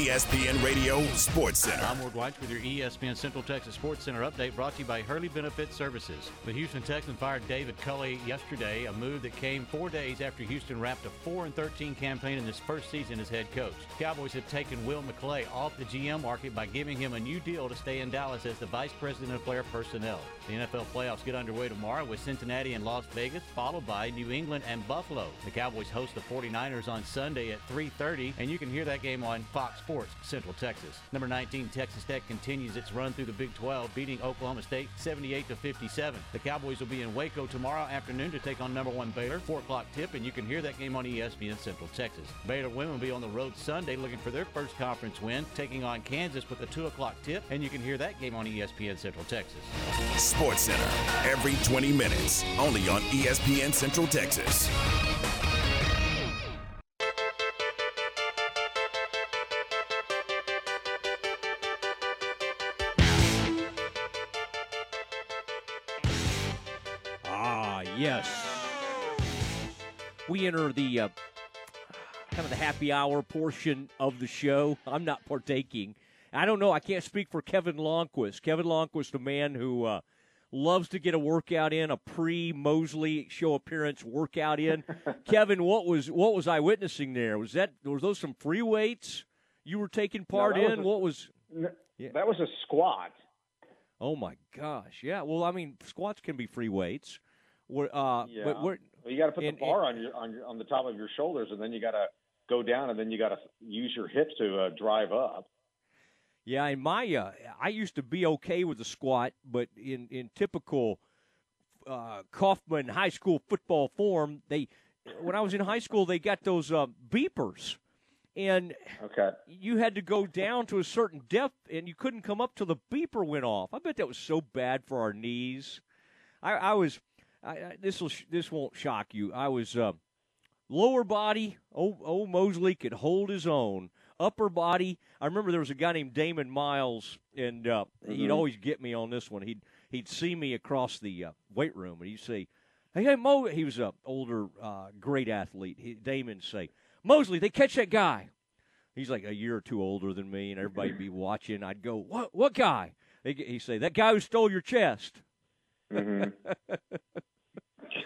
ESPN Radio Sports Center. I'm Ward White with your ESPN Central Texas Sports Center update brought to you by Hurley Benefit Services. The Houston Texans fired David Culley yesterday, a move that came four days after Houston wrapped a 4 13 campaign in his first season as head coach. Cowboys have taken Will McClay off the GM market by giving him a new deal to stay in Dallas as the vice president of player personnel. The NFL playoffs get underway tomorrow with Cincinnati and Las Vegas, followed by New England and Buffalo. The Cowboys host the 49ers on Sunday at 3:30, and you can hear that game on Fox Sports Central Texas. Number 19 Texas Tech continues its run through the Big 12, beating Oklahoma State 78 to 57. The Cowboys will be in Waco tomorrow afternoon to take on number one Baylor. Four o'clock tip, and you can hear that game on ESPN Central Texas. Baylor women will be on the road Sunday looking for their first conference win, taking on Kansas with a two o'clock tip, and you can hear that game on ESPN Central Texas. Sports Center every 20 minutes, only on ESPN Central Texas. Ah, yes. We enter the uh, kind of the happy hour portion of the show. I'm not partaking. I don't know. I can't speak for Kevin Lonnquist. Kevin Lonnquist, a man who uh, loves to get a workout in, a pre-Mosley show appearance workout in. <laughs> Kevin, what was what was I witnessing there? Was that was those some free weights you were taking part no, in? A, what was? Yeah. That was a squat. Oh my gosh! Yeah. Well, I mean, squats can be free weights. Uh, yeah. But we're, well, you got to put and, the bar on your on your, on the top of your shoulders, and then you got to go down, and then you got to use your hips to uh, drive up. Yeah, in my uh, I used to be okay with the squat, but in in typical uh, Kaufman high school football form, they when I was in high school they got those uh, beepers, and okay. you had to go down to a certain depth, and you couldn't come up till the beeper went off. I bet that was so bad for our knees. I, I was I, this will this won't shock you. I was uh, lower body. Old, old Mosley could hold his own upper body. I remember there was a guy named Damon Miles, and uh, mm-hmm. he'd always get me on this one. He'd he'd see me across the uh, weight room, and he'd say, "Hey, hey, Mo." He was a older, uh, great athlete. He, Damon say, "Mosley, they catch that guy." He's like a year or two older than me, and everybody'd be watching. I'd go, "What? What guy?" He'd say, "That guy who stole your chest." Mm-hmm. <laughs>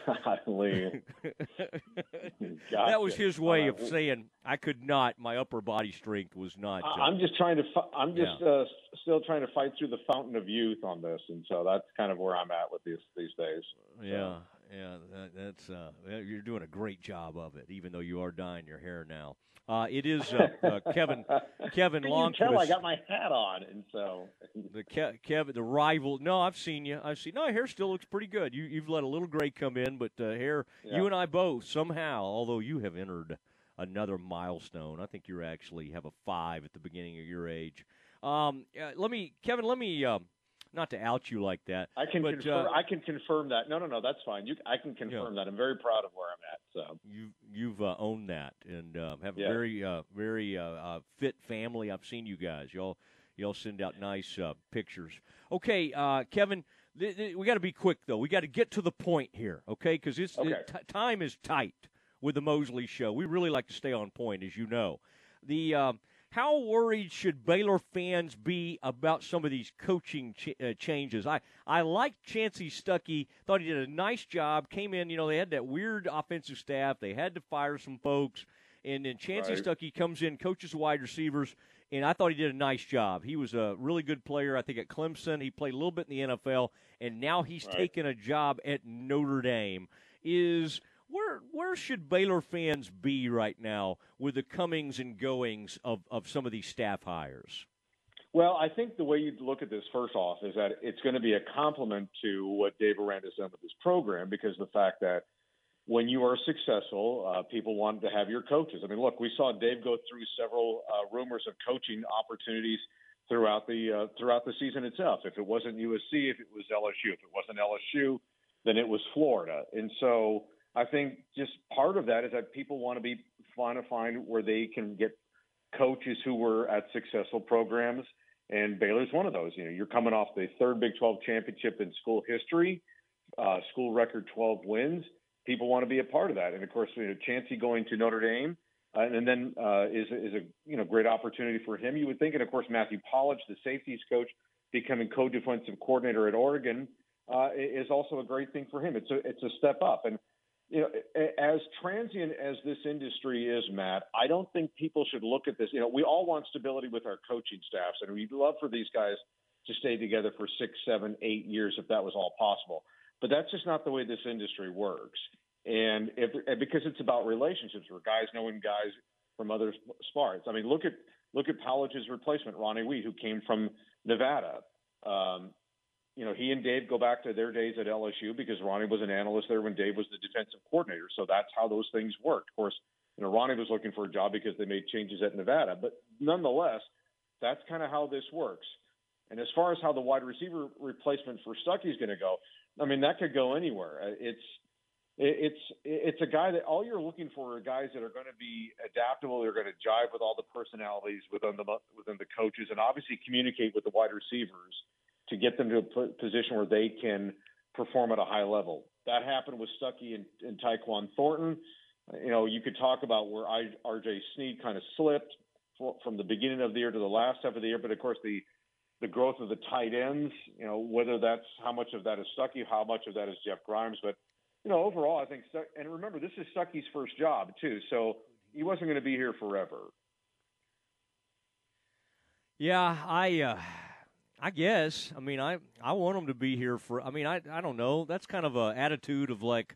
<laughs> Golly. <laughs> gotcha. That was his way of saying I could not. My upper body strength was not. Uh, I'm just trying to. I'm just yeah. uh, still trying to fight through the fountain of youth on this, and so that's kind of where I'm at with these these days. So. Yeah, yeah. That, that's uh, you're doing a great job of it, even though you are dyeing your hair now. Uh, it is uh, uh, Kevin <laughs> Kevin Lonnquist. tell I got my hat on, and so the Ke- Kevin the rival. No, I've seen you. I've seen. No, hair still looks pretty good. You you've let a little gray come in, but uh, hair. Yeah. You and I both somehow, although you have entered another milestone. I think you actually have a five at the beginning of your age. Um, uh, let me, Kevin. Let me. Um, not to out you like that. I can but, confirm. uh, I can confirm that. No, no, no. That's fine. You, I can confirm that. I'm very proud of where I'm at. So you you've uh, owned that and um, have Yeah. a very uh, very uh, uh, fit family. I've seen you guys. Y'all y'all send out nice uh, pictures. Okay, uh, Kevin. Th- th- we got to be quick though. We got to get to the point here, okay? Because it's Okay. it- t- time is tight with the Mosley Show. We really like to stay on point, as you know. The um, how worried should Baylor fans be about some of these coaching ch- uh, changes? I I like Chansi Stuckey. Thought he did a nice job. Came in, you know, they had that weird offensive staff. They had to fire some folks, and then Chansi Right. Stuckey comes in, coaches wide receivers, and I thought he did a nice job. He was a really good player. I think at Clemson, he played a little bit in the NFL, and now he's Right. taken a job at Notre Dame. Is where where should Baylor fans be right now with the comings and goings of, of some of these staff hires? Well, I think the way you look at this first off is that it's going to be a compliment to what Dave Aranda has done with this program because the fact that when you are successful, uh, people want to have your coaches. I mean, look, we saw Dave go through several uh, rumors of coaching opportunities throughout the uh, throughout the season itself. If it wasn't USC, if it was LSU, if it wasn't LSU, then it was Florida. And so I think just part of that is that people want to be want to find where they can get coaches who were at successful programs, and Baylor's one of those. You know, you're coming off the third Big 12 championship in school history, uh, school record 12 wins. People want to be a part of that, and of course, you know, Chansi going to Notre Dame. Uh, and then uh, is is a you know great opportunity for him. You would think, and of course Matthew Powledge, the safeties coach, becoming co-defensive coordinator at Oregon, uh, is also a great thing for him. It's a it's a step up, and you know, as transient as this industry is, Matt, I don't think people should look at this. You know, we all want stability with our coaching staffs, and we'd love for these guys to stay together for six, seven, eight years if that was all possible. But that's just not the way this industry works. And if because it's about relationships, where guys knowing guys from other sports. I mean, look at look at Powledge's replacement, Ronnie Wee, who came from Nevada. Um, you know, he and Dave go back to their days at LSU because Ronnie was an analyst there when Dave was the defensive coordinator. So that's how those things worked. Of course, you know, Ronnie was looking for a job because they made changes at Nevada. But nonetheless, that's kind of how this works. And as far as how the wide receiver replacement for Stuckey is going to go, I mean, that could go anywhere. Uh, It's it's it's a guy that all you're looking for are guys that are going to be adaptable. They're going to jive with all the personalities within the within the coaches, and obviously communicate with the wide receivers to get them to a position where they can perform at a high level. that happened with Stuckey and, and Tyquan Thornton. You know, you could talk about where I, R.J. Sneed kind of slipped for, from the beginning of the year to the last half of the year, but of course the the growth of the tight ends, you know, whether that's how much of that is Stuckey, how much of that is Jeff Grimes, but you know, overall, I think, and remember, this is Stuckey's first job too, so he wasn't going to be here forever. Yeah, I, uh, I guess. I mean, I, I want them to be here for. I mean, I, I don't know. That's kind of a attitude of like,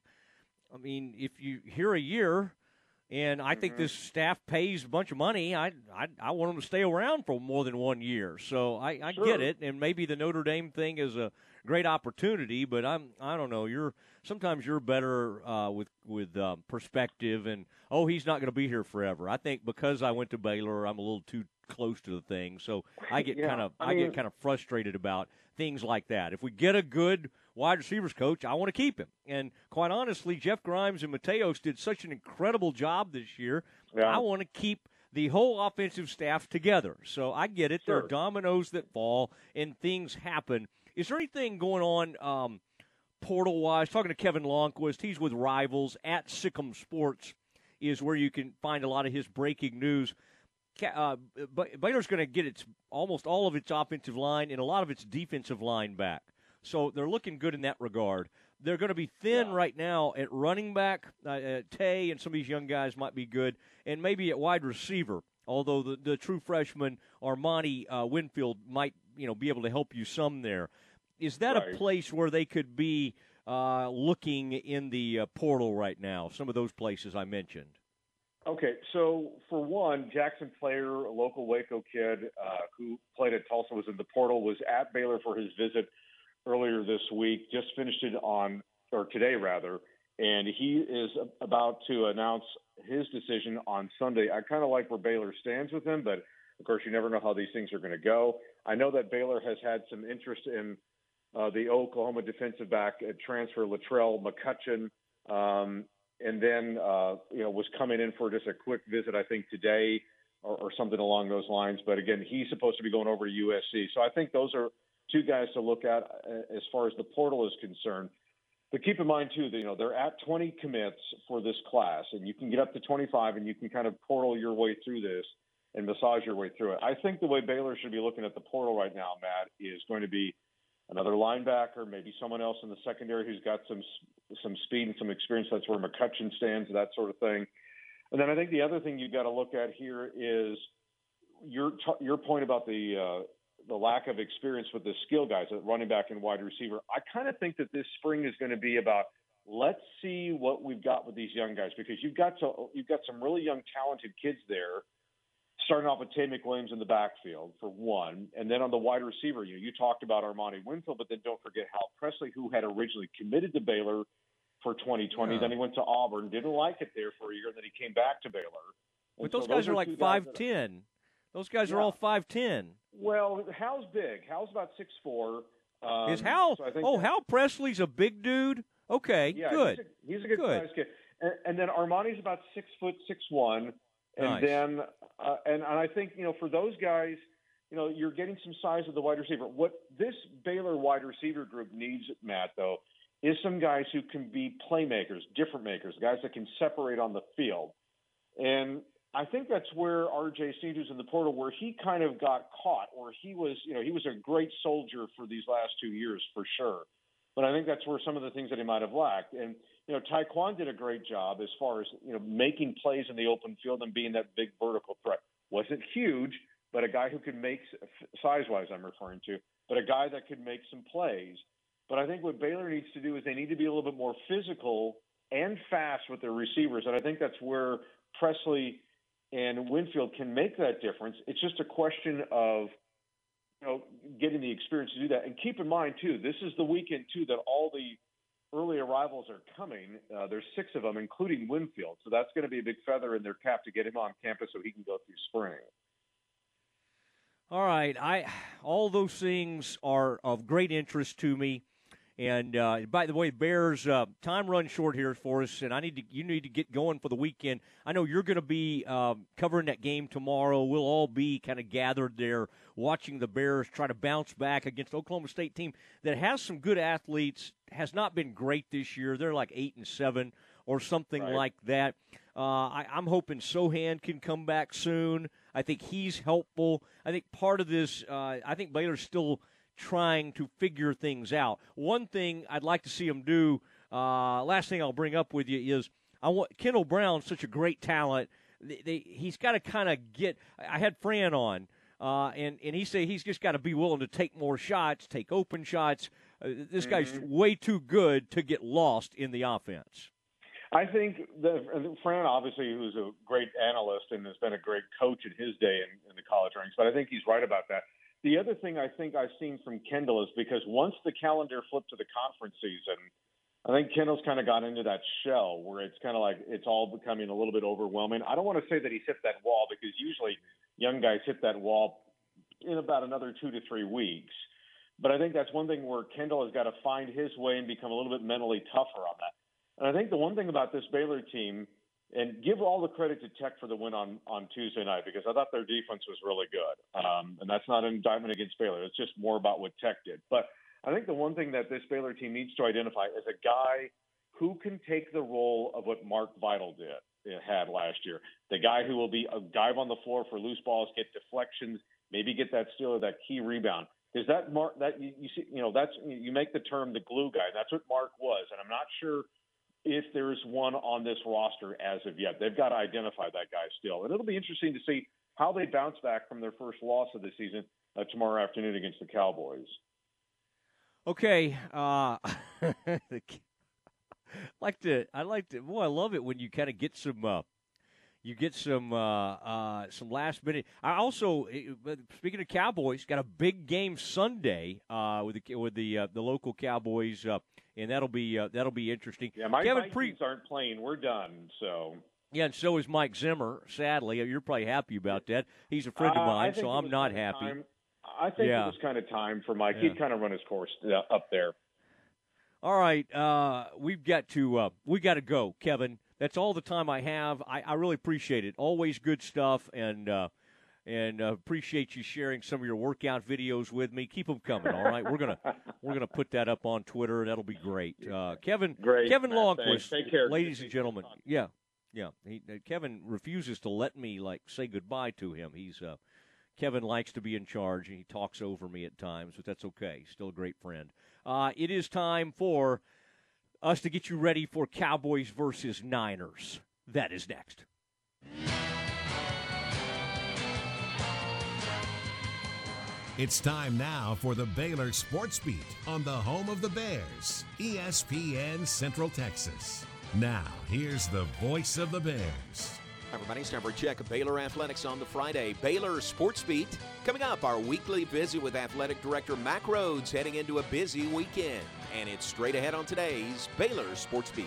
I mean, if you here a year, and I think mm-hmm. this staff pays a bunch of money. I, I I want them to stay around for more than one year. So I, I sure. get it, and maybe the Notre Dame thing is a great opportunity. But I'm I don't know. You're sometimes you're better uh, with with uh, perspective and oh he's not going to be here forever. I think because I went to Baylor, I'm a little too close to the thing, so I get <laughs> yeah, kind of I, mean, I get kind of frustrated about things like that. If we get a good wide receivers coach, I want to keep him. And quite honestly, Jeff Grimes and Mateos did such an incredible job this year. Yeah. I want to keep the whole offensive staff together. So I get it. Sure. There are dominoes that fall and things happen. Is there anything going on um, portal wise? Talking to Kevin Lonnquist, he's with Rivals at Sick'em Sports, is where you can find a lot of his breaking news. Uh, Baylor's going to get its almost all of its offensive line and a lot of its defensive line back. So they're looking good in that regard. They're going to be thin yeah. right now at running back. Uh, uh, Tay and some of these young guys might be good, and maybe at wide receiver. Although the, the true freshman Armani uh, Winfield might you know be able to help you some there. Is that right. a place where they could be uh, looking in the uh, portal right now? Some of those places I mentioned. Okay, so for one, Jaxon Player, a local Waco kid uh, who played at Tulsa, was in the portal, was at Baylor for his visit earlier this week, just finished it on, or today rather, and he is about to announce his decision on Sunday. I kind of like where Baylor stands with him, but of course, you never know how these things are going to go. I know that Baylor has had some interest in uh, the Oklahoma defensive back transfer Latrell McCutchin, um, and then uh, you know was coming in for just a quick visit, I think today or, or something along those lines. But again, he's supposed to be going over to USC, so I think those are two guys to look at uh, as far as the portal is concerned. But keep in mind too that you know they're at 20 commits for this class, and you can get up to 25, and you can kind of portal your way through this and massage your way through it. I think the way Baylor should be looking at the portal right now, Matt, is going to be another linebacker, maybe someone else in the secondary who's got some some speed and some experience. That's where McCutchin stands, that sort of thing. And then I think the other thing you've got to look at here is your your point about the uh, the lack of experience with the skill guys at running back and wide receiver. I kind of think that this spring is going to be about let's see what we've got with these young guys because you've got to, you've got some really young talented kids there. Starting off with Tay McWilliams in the backfield for one, and then on the wide receiver, you you talked about Armani Winfield, but then don't forget Hal Presley, who had originally committed to Baylor for 2020. Yeah. Then he went to Auburn, didn't like it there for a year, and then he came back to Baylor. But those so guys those are like five ten. Those guys yeah. are all five ten. Well, Hal's big. Hal's about six four. Um, Is Hal? So oh, Hal Presley's a big dude. Okay, yeah, good. He's a, he's a good, good. kid. And, and, then Armani's about six foot six one. And nice. then, uh, and, and I think you know for those guys, you know, you're getting some size of the wide receiver. What this Baylor wide receiver group needs, Matt, though, is some guys who can be playmakers, different makers, guys that can separate on the field. And I think that's where RJ Sneed in the portal, where he kind of got caught, where he was, you know, he was a great soldier for these last two years for sure. But I think that's where some of the things that he might have lacked. And, you know, Tyquan did a great job as far as, you know, making plays in the open field and being that big vertical threat. Wasn't huge, but a guy who could make, size wise, I'm referring to, but a guy that could make some plays. But I think what Baylor needs to do is they need to be a little bit more physical and fast with their receivers. And I think that's where Presley and Winfield can make that difference. It's just a question of you know getting the experience to do that. And keep in mind too, this is the weekend too that all the early arrivals are coming. Uh, there's six of them, including Winfield. So that's going to be a big feather in their cap to get him on campus so he can go through spring. All right, I all those things are of great interest to me. And uh, by the way, Bears uh, time runs short here for us, and I need to you need to get going for the weekend. I know you're going to be um, covering that game tomorrow. We'll all be kind of gathered there watching the Bears try to bounce back against Oklahoma State team that has some good athletes. Has not been great this year. They're like eight and seven or something Right. like that. Uh, I, I'm hoping Sochan can come back soon. I think he's helpful. I think part of this, uh, I think Baylor's still trying to figure things out. One thing I'd like to see him do, uh, last thing I'll bring up with you is I want Kendall Brown, such a great talent. They, they, he's got to kind of get. I had Fran on, uh, and and he said he's just got to be willing to take more shots, take open shots. Uh, this guy's Mhm. way too good to get lost in the offense. I think that Fran, obviously, who's a great analyst and has been a great coach in his day in, in the college ranks, but I think he's right about that. The other thing I think I've seen from Kendall is because once the calendar flipped to the conference season, I think Kendall's kind of got into that shell where it's kind of like it's all becoming a little bit overwhelming. I don't want to say that he's hit that wall because usually young guys hit that wall in about another two to three weeks. But I think that's one thing where Kendall has got to find his way and become a little bit mentally tougher on that. And I think the one thing about this Baylor team, and give all the credit to Tech for the win on on Tuesday night because I thought their defense was really good. Um, and that's not an indictment against Baylor. It's just more about what Tech did. But I think the one thing that this Baylor team needs to identify is a guy who can take the role of what Mark Vital did uh, had last year. The guy who will be a dive on the floor for loose balls, get deflections, maybe get that steal or that key rebound. Because that Mark that you, you see, you know, that's you make the term the glue guy. That's what Mark was, and I'm not sure if there's one on this roster as of yet. They've got to identify that guy still, and it'll be interesting to see how they bounce back from their first loss of the season uh, tomorrow afternoon against the Cowboys. Okay, uh, <laughs> like to I like to boy I love it when you kind of get some uh, you get some uh, uh, some last minute. I also eh, speaking of Cowboys, got a big game Sunday uh, with the with the uh, the local Cowboys, uh, and that'll be uh, that'll be interesting. Yeah, my Kevin Vikings Pre- aren't playing. We're done. So yeah, and so is Mike Zimmer. Sadly, you're probably happy about that. He's a friend Uh, of mine, think so I'm not happy. time- I think Yeah. it was kind of time for Mike. Yeah. He'd kind of run his course uh, up there. All right, uh, we've got to uh, we got to go, Kevin. That's all the time I have. I, I really appreciate it. Always good stuff, and uh, and uh, appreciate you sharing some of your workout videos with me. Keep them coming. All right, we're gonna <laughs> we're gonna put that up on Twitter. That'll be great. Uh, Kevin, Great, Kevin. Lonnquist. Take care. ladies and gentlemen. Yeah, yeah. He, uh, Kevin refuses to let me like say goodbye to him. He's uh, Kevin likes to be in charge, and he talks over me at times, but that's okay. Still a great friend. Uh, it is time for us to get you ready for Cowboys versus Niners. That is next. It's time now for the Baylor Sports Beat on the home of the Bears, ESPN Central Texas. Now, here's the voice of the Bears. Everybody. It's time for a check of Baylor Athletics on the Friday. Baylor Sports Beat. Coming up, our weekly visit with Athletic Director Mack Rhoades heading into a busy weekend. And it's straight ahead on today's Baylor Sports Beat.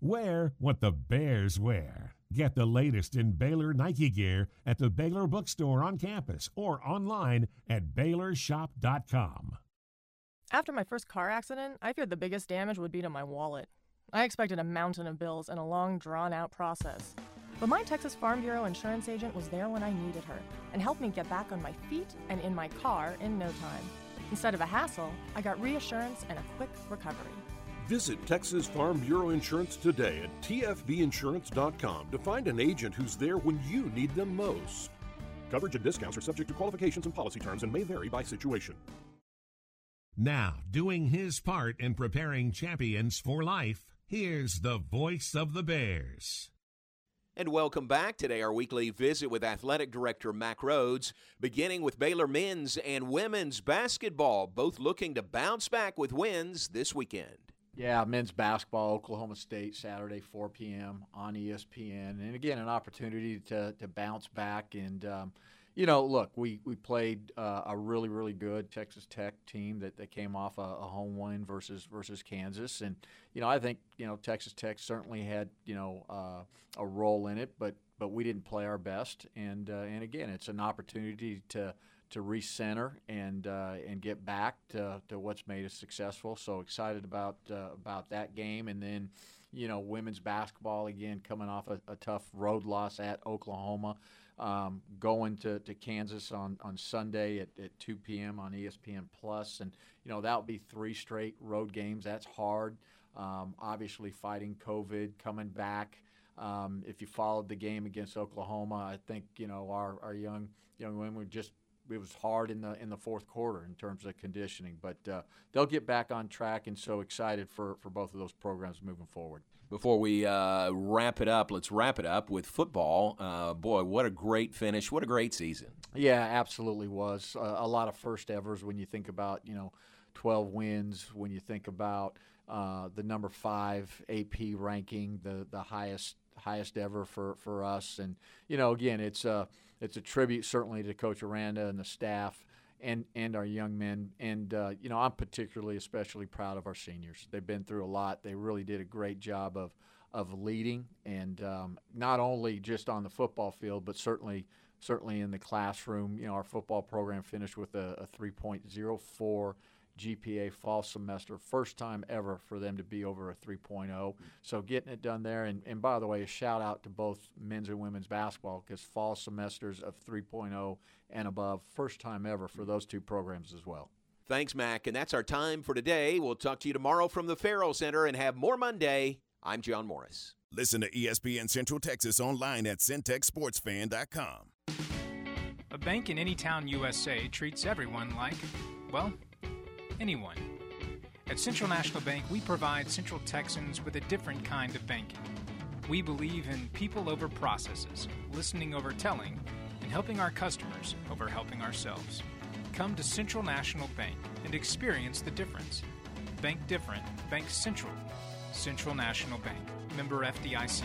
Wear what the Bears wear. Get the latest in Baylor Nike gear at the Baylor Bookstore on campus or online at BaylorShop.com. After my first car accident, I feared the biggest damage would be to my wallet. I expected a mountain of bills and a long, drawn out process. But my Texas Farm Bureau insurance agent was there when I needed her and helped me get back on my feet and in my car in no time. Instead of a hassle, I got reassurance and a quick recovery. Visit Texas Farm Bureau Insurance today at tfbinsurance.com to find an agent who's there when you need them most. Coverage and discounts are subject to qualifications and policy terms and may vary by situation. Now, doing his part in preparing champions for life, here's the voice of the Bears. And welcome back. Today, our weekly visit with Athletic Director Mack Rhoades, beginning with Baylor men's and women's basketball, both looking to bounce back with wins this weekend. Yeah, men's basketball, Oklahoma State, Saturday, 4 p.m. on ESPN. And again, an opportunity to, to bounce back. And, um, you know, look, we, we played uh, a really, really good Texas Tech team that, that came off a, a, home win versus versus Kansas. And, you know, I think, you know, Texas Tech certainly had, you know, uh, a role in it, but but we didn't play our best. And, uh, and again, it's an opportunity to – to recenter and uh, and get back to, to what's made us successful. So excited about uh, about that game, and then you know women's basketball again coming off a, a tough road loss at Oklahoma, um, going to, to Kansas on, on Sunday at, at 2 p.m. on ESPN Plus, and you know that'll be three straight road games. That's hard. Um, obviously, fighting COVID, coming back. Um, if you followed the game against Oklahoma, I think you know our, our young young women were just it was hard in the in the fourth quarter in terms of conditioning, but uh, they'll get back on track, and so excited for for both of those programs moving forward. Before we uh, wrap it up, let's wrap it up with football. Uh, boy, what a great finish! What a great season! Yeah, absolutely was uh, a lot of first evers when you think about you know. 12 wins when you think about uh, the number five AP ranking, the the highest highest ever for, for us. And you know, again, it's a it's a tribute certainly to Coach Aranda and the staff and and our young men. And uh, you know, I'm particularly especially proud of our seniors. They've been through a lot. They really did a great job of of leading, and um, not only just on the football field, but certainly certainly in the classroom. You know, our football program finished with a, a 3.04 GPA fall semester. First time ever for them to be over a 3.0. So getting it done there. And, and by the way, a shout out to both men's and women's basketball because fall semesters of 3.0 and above, first time ever for those two programs as well. Thanks, Mack. And that's our time for today. We'll talk to you tomorrow from the Ferrell Center and have more Monday. I'm John Morris. Listen to ESPN Central Texas online at centexsportsfan.com. A bank in any town USA treats everyone like, well, anyone. At Central National Bank, we provide Central Texans with a different kind of banking. We believe in people over processes, listening over telling, and helping our customers over helping ourselves. Come to Central National Bank and experience the difference. Bank different, Bank Central. Central National Bank, member FDIC.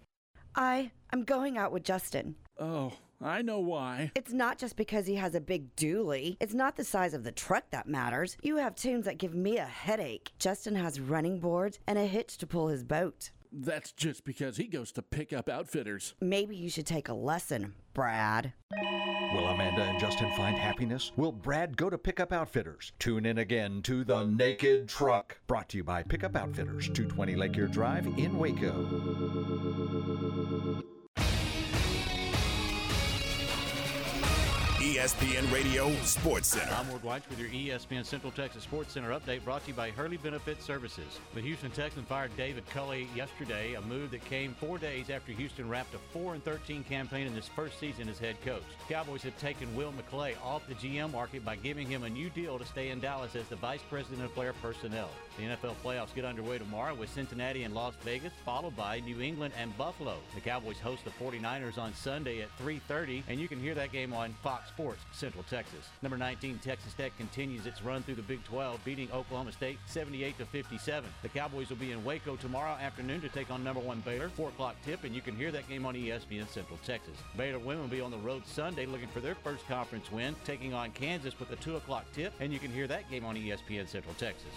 I am going out with Justin. Oh, I know why. It's not just because he has a big dually. It's not the size of the truck that matters. You have tunes that give me a headache. Justin has running boards and a hitch to pull his boat. That's just because he goes to pick up outfitters. Maybe you should take a lesson, Brad. Will Amanda and Justin find happiness? Will Brad go to Pickup Outfitters? Tune in again to The Naked Truck, brought to you by Pickup Outfitters, 220 Lake Erie Drive in Waco. ESPN Radio Sports Center. I'm Ward White with your ESPN Central Texas Sports Center update brought to you by Hurley Benefit Services. The Houston Texans fired David Culley yesterday, a move that came four days after Houston wrapped a 4 13 campaign in his first season as head coach. Cowboys have taken Will McClay off the GM market by giving him a new deal to stay in Dallas as the vice president of player personnel. The NFL playoffs get underway tomorrow with Cincinnati and Las Vegas, followed by New England and Buffalo. The Cowboys host the 49ers on Sunday at 3:30, and you can hear that game on Fox Sports Central Texas. Number 19 Texas Tech continues its run through the Big 12, beating Oklahoma State 78 to 57. The Cowboys will be in Waco tomorrow afternoon to take on number one Baylor. 4 o'clock tip, and you can hear that game on ESPN Central Texas. Baylor women will be on the road Sunday looking for their first conference win, taking on Kansas with a 2 o'clock tip, and you can hear that game on ESPN Central Texas.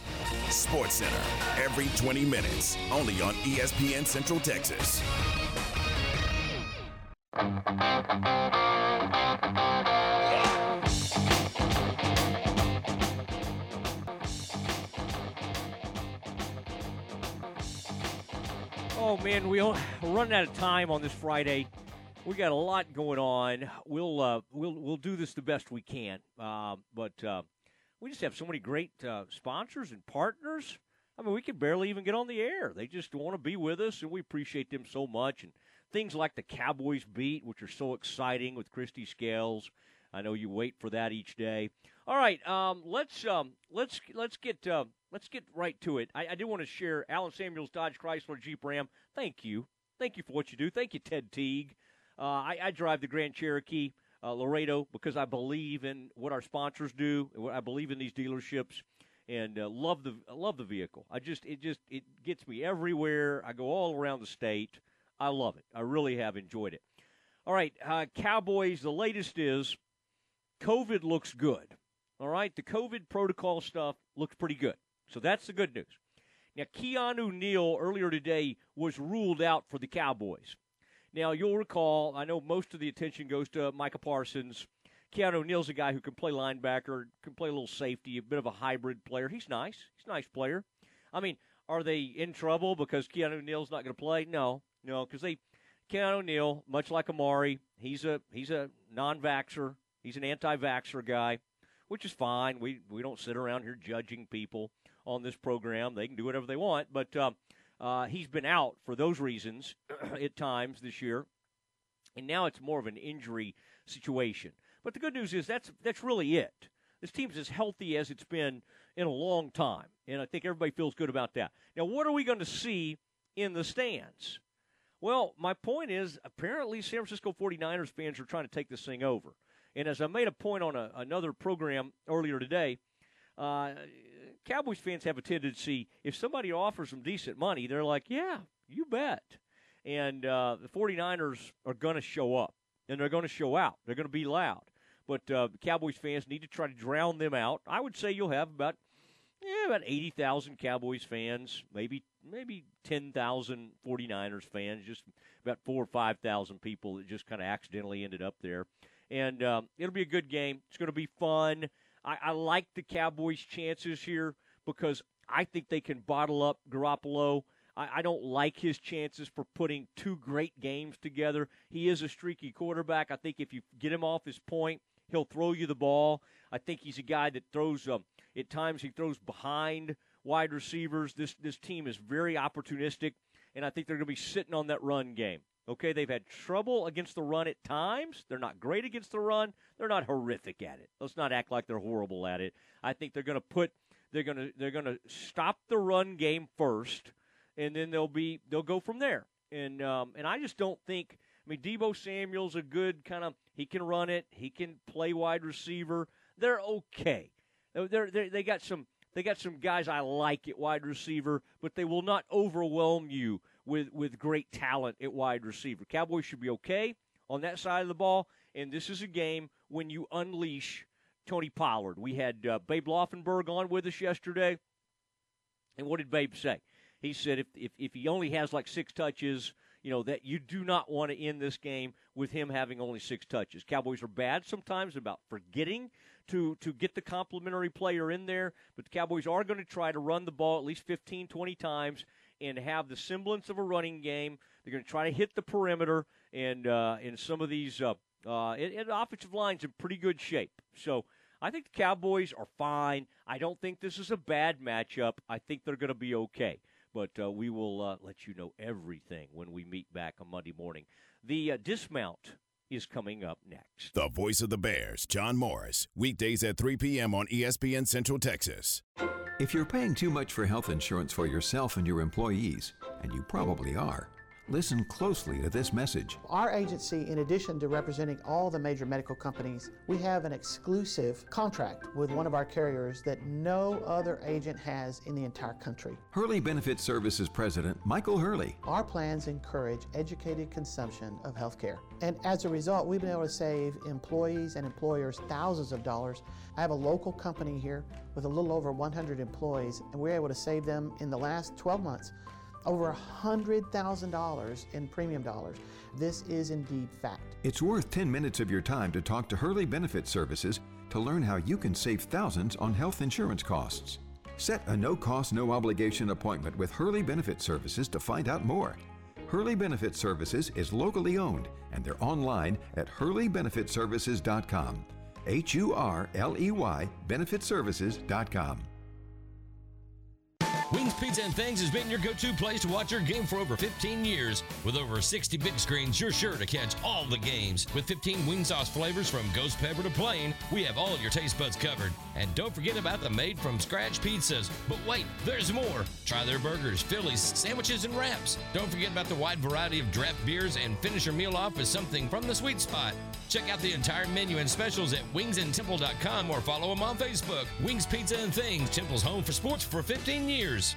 Sports Center, every 20 minutes, only on ESPN Central Texas. Oh man, we're running out of time on this Friday. We got a lot going on. We'll uh, we'll we'll do this the best we can, uh, but uh, we just have so many great uh, sponsors and partners. I mean, we can barely even get on the air. They just want to be with us, and we appreciate them so much. And things like the Cowboys beat, which are so exciting with Christy Scales. I know you wait for that each day. All right, um, let's um, let's let's get uh, let's get right to it. I, I do want to share Allen Samuels Dodge Chrysler Jeep Ram. Thank you, thank you for what you do. Thank you, Ted Teague. Uh, I, I, drive the Grand Cherokee uh, Laredo because I believe in what our sponsors do. I believe in these dealerships, and uh, love the love the vehicle. I just it just it gets me everywhere. I go all around the state. I love it. I really have enjoyed it. All right, uh, Cowboys. The latest is COVID looks good. All right, the COVID protocol stuff looks pretty good. So that's the good news. Now, Keanu Neal earlier today was ruled out for the Cowboys. Now, you'll recall, I know most of the attention goes to Micah Parsons. Keanu Neal's a guy who can play linebacker, can play a little safety, a bit of a hybrid player. He's nice. He's a nice player. I mean, are they in trouble because Keanu Neal's not going to play? No, no, because they Keanu Neal, much like Amari, he's a he's a non-vaxer. He's an anti-vaxer guy which is fine. We we don't sit around here judging people on this program. They can do whatever they want, but uh, uh, he's been out for those reasons <clears throat> at times this year, and now it's more of an injury situation. But the good news is that's that's really it. This team's as healthy as it's been in a long time, and I think everybody feels good about that. Now, what are we going to see in the stands? Well, my point is apparently San Francisco 49ers fans are trying to take this thing over. And as I made a point on a, another program earlier today, uh, Cowboys fans have a tendency, if somebody offers them decent money, they're like, yeah, you bet. And uh, the 49ers are going to show up, and they're going to show out. They're going to be loud. But uh, Cowboys fans need to try to drown them out. I would say you'll have about yeah, about 80,000 Cowboys fans, maybe maybe 10,000 49ers fans, just about 4 or 5,000 people that just kind of accidentally ended up there and um, it'll be a good game. It's going to be fun. I, I like the Cowboys' chances here because I think they can bottle up Garoppolo. I, I don't like his chances for putting two great games together. He is a streaky quarterback. I think if you get him off his point, he'll throw you the ball. I think he's a guy that throws. Um, at times, he throws behind wide receivers. This this team is very opportunistic, and I think they're going to be sitting on that run game. Okay, they've had trouble against the run at times. They're not great against the run. They're not horrific at it. Let's not act like they're horrible at it. I think they're going to put they're going to they're going to stop the run game first, and then they'll be they'll go from there. And um, and I just don't think. I mean, Deebo Samuel's a good kind of. He can run it. He can play wide receiver. They're okay. They're, they're they got some they got some guys I like at wide receiver, but they will not overwhelm you with with great talent at wide receiver. Cowboys should be okay on that side of the ball, and this is a game when you unleash Tony Pollard. We had uh, Babe Laufenberg on with us yesterday, and what did Babe say? He said if, if if he only has like six touches, you know that you do not want to end this game with him having only six touches. Cowboys are bad sometimes about forgetting to to get the complimentary player in there, but the Cowboys are going to try to run the ball at least 15, 20 times and have the semblance of a running game. They're going to try to hit the perimeter, and uh, and some of these uh, uh, and, and offensive lines in pretty good shape. So I think the Cowboys are fine. I don't think this is a bad matchup. I think they're going to be okay. But uh, we will uh, let you know everything when we meet back on Monday morning. The uh, dismount is coming up next. The voice of the Bears, John Morris, weekdays at 3 p.m. on ESPN Central Texas. If you're paying too much for health insurance for yourself and your employees, and you probably are, Listen closely to this message. Our agency, in addition to representing all the major medical companies, we have an exclusive contract with one of our carriers that no other agent has in the entire country. Hurley Benefit Services President Michael Hurley. Our plans encourage educated consumption of health care. And as a result, we've been able to save employees and employers thousands of dollars. I have a local company here with a little over 100 employees, and we're able to save them in the last 12 months over $100,000 in premium dollars. This is indeed fact. It's worth 10 minutes of your time to talk to Hurley Benefit Services to learn how you can save thousands on health insurance costs. Set a no cost, no obligation appointment with Hurley Benefit Services to find out more. Hurley Benefit Services is locally owned and they're online at hurleybenefitservices.com. H U R L E Y benefitservices.com. Wings Pizza and Things has been your go to place to watch your game for over 15 years. With over 60 big screens, you're sure to catch all the games. With 15 wing sauce flavors from ghost pepper to plain, we have all your taste buds covered. And don't forget about the made from scratch pizzas. But wait, there's more. Try their burgers, Phillies, sandwiches, and wraps. Don't forget about the wide variety of draft beers and finish your meal off with something from the sweet spot. Check out the entire menu and specials at wingsandtemple.com or follow them on Facebook. Wings Pizza and Things, Temple's home for sports for 15 years.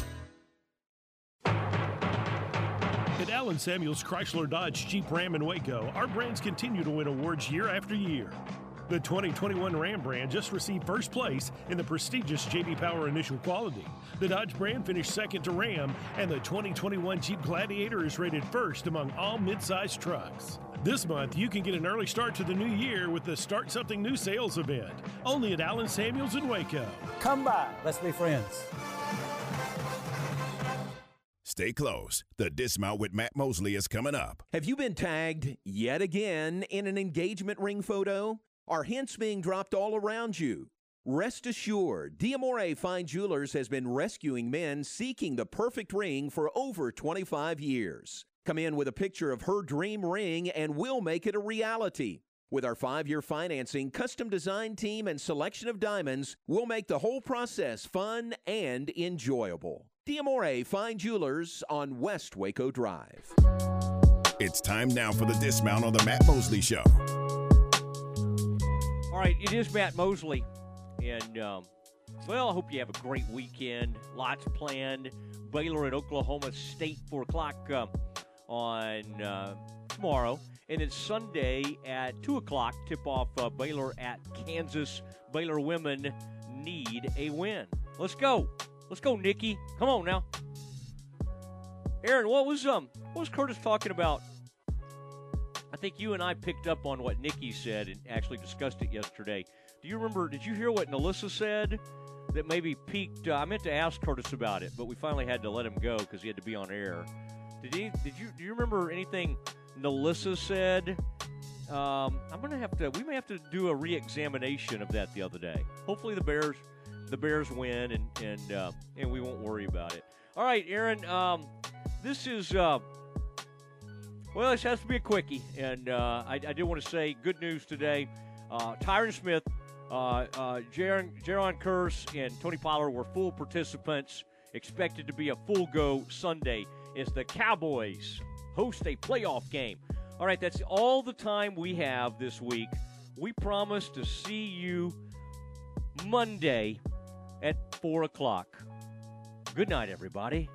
Allen Samuels Chrysler Dodge Jeep Ram in Waco, our brands continue to win awards year after year. The 2021 Ram brand just received first place in the prestigious JD Power Initial Quality. The Dodge brand finished second to Ram, and the 2021 Jeep Gladiator is rated first among all midsize trucks. This month, you can get an early start to the new year with the Start Something New sales event, only at Allen Samuels in Waco. Come by, let's be friends. Stay close. The Dismount with Matt Mosley is coming up. Have you been tagged yet again in an engagement ring photo? Are hints being dropped all around you? Rest assured, Diamore Fine Jewelers has been rescuing men seeking the perfect ring for over 25 years. Come in with a picture of her dream ring and we'll make it a reality. With our five year financing, custom design team, and selection of diamonds, we'll make the whole process fun and enjoyable. Diamore Fine Jewelers on West Waco Drive. It's time now for the dismount on the Matt Mosley Show. All right, it is Matt Mosley. And, um, well, I hope you have a great weekend. Lots planned. Baylor at Oklahoma State, 4 o'clock uh, on uh, tomorrow. And then Sunday at 2 o'clock, tip off uh, Baylor at Kansas. Baylor women need a win. Let's go. Let's go, Nicki. Come on now. Aaron, what was um what was Curtis talking about? I think you and I picked up on what Nicki said and actually discussed it yesterday. Do you remember? Did you hear what Nelissa said? That maybe peaked. Uh, I meant to ask Curtis about it, but we finally had to let him go because he had to be on air. Did he? Did you? Do you remember anything Nelissa said? Um, I'm gonna have to. We may have to do a re-examination of that the other day. Hopefully the Bears the Bears win, and and uh, and we won't worry about it. All right, Aaron. Um, this is uh, well, this has to be a quickie, and uh, I, I did want to say good news today. Uh, Tyron Smith, uh, uh, Jayron, Jayron Kearse, and Tony Pollard were full participants. Expected to be a full go Sunday as the Cowboys host a playoff game. All right, that's all the time we have this week. We promise to see you Monday at 4 o'clock. Good night, everybody.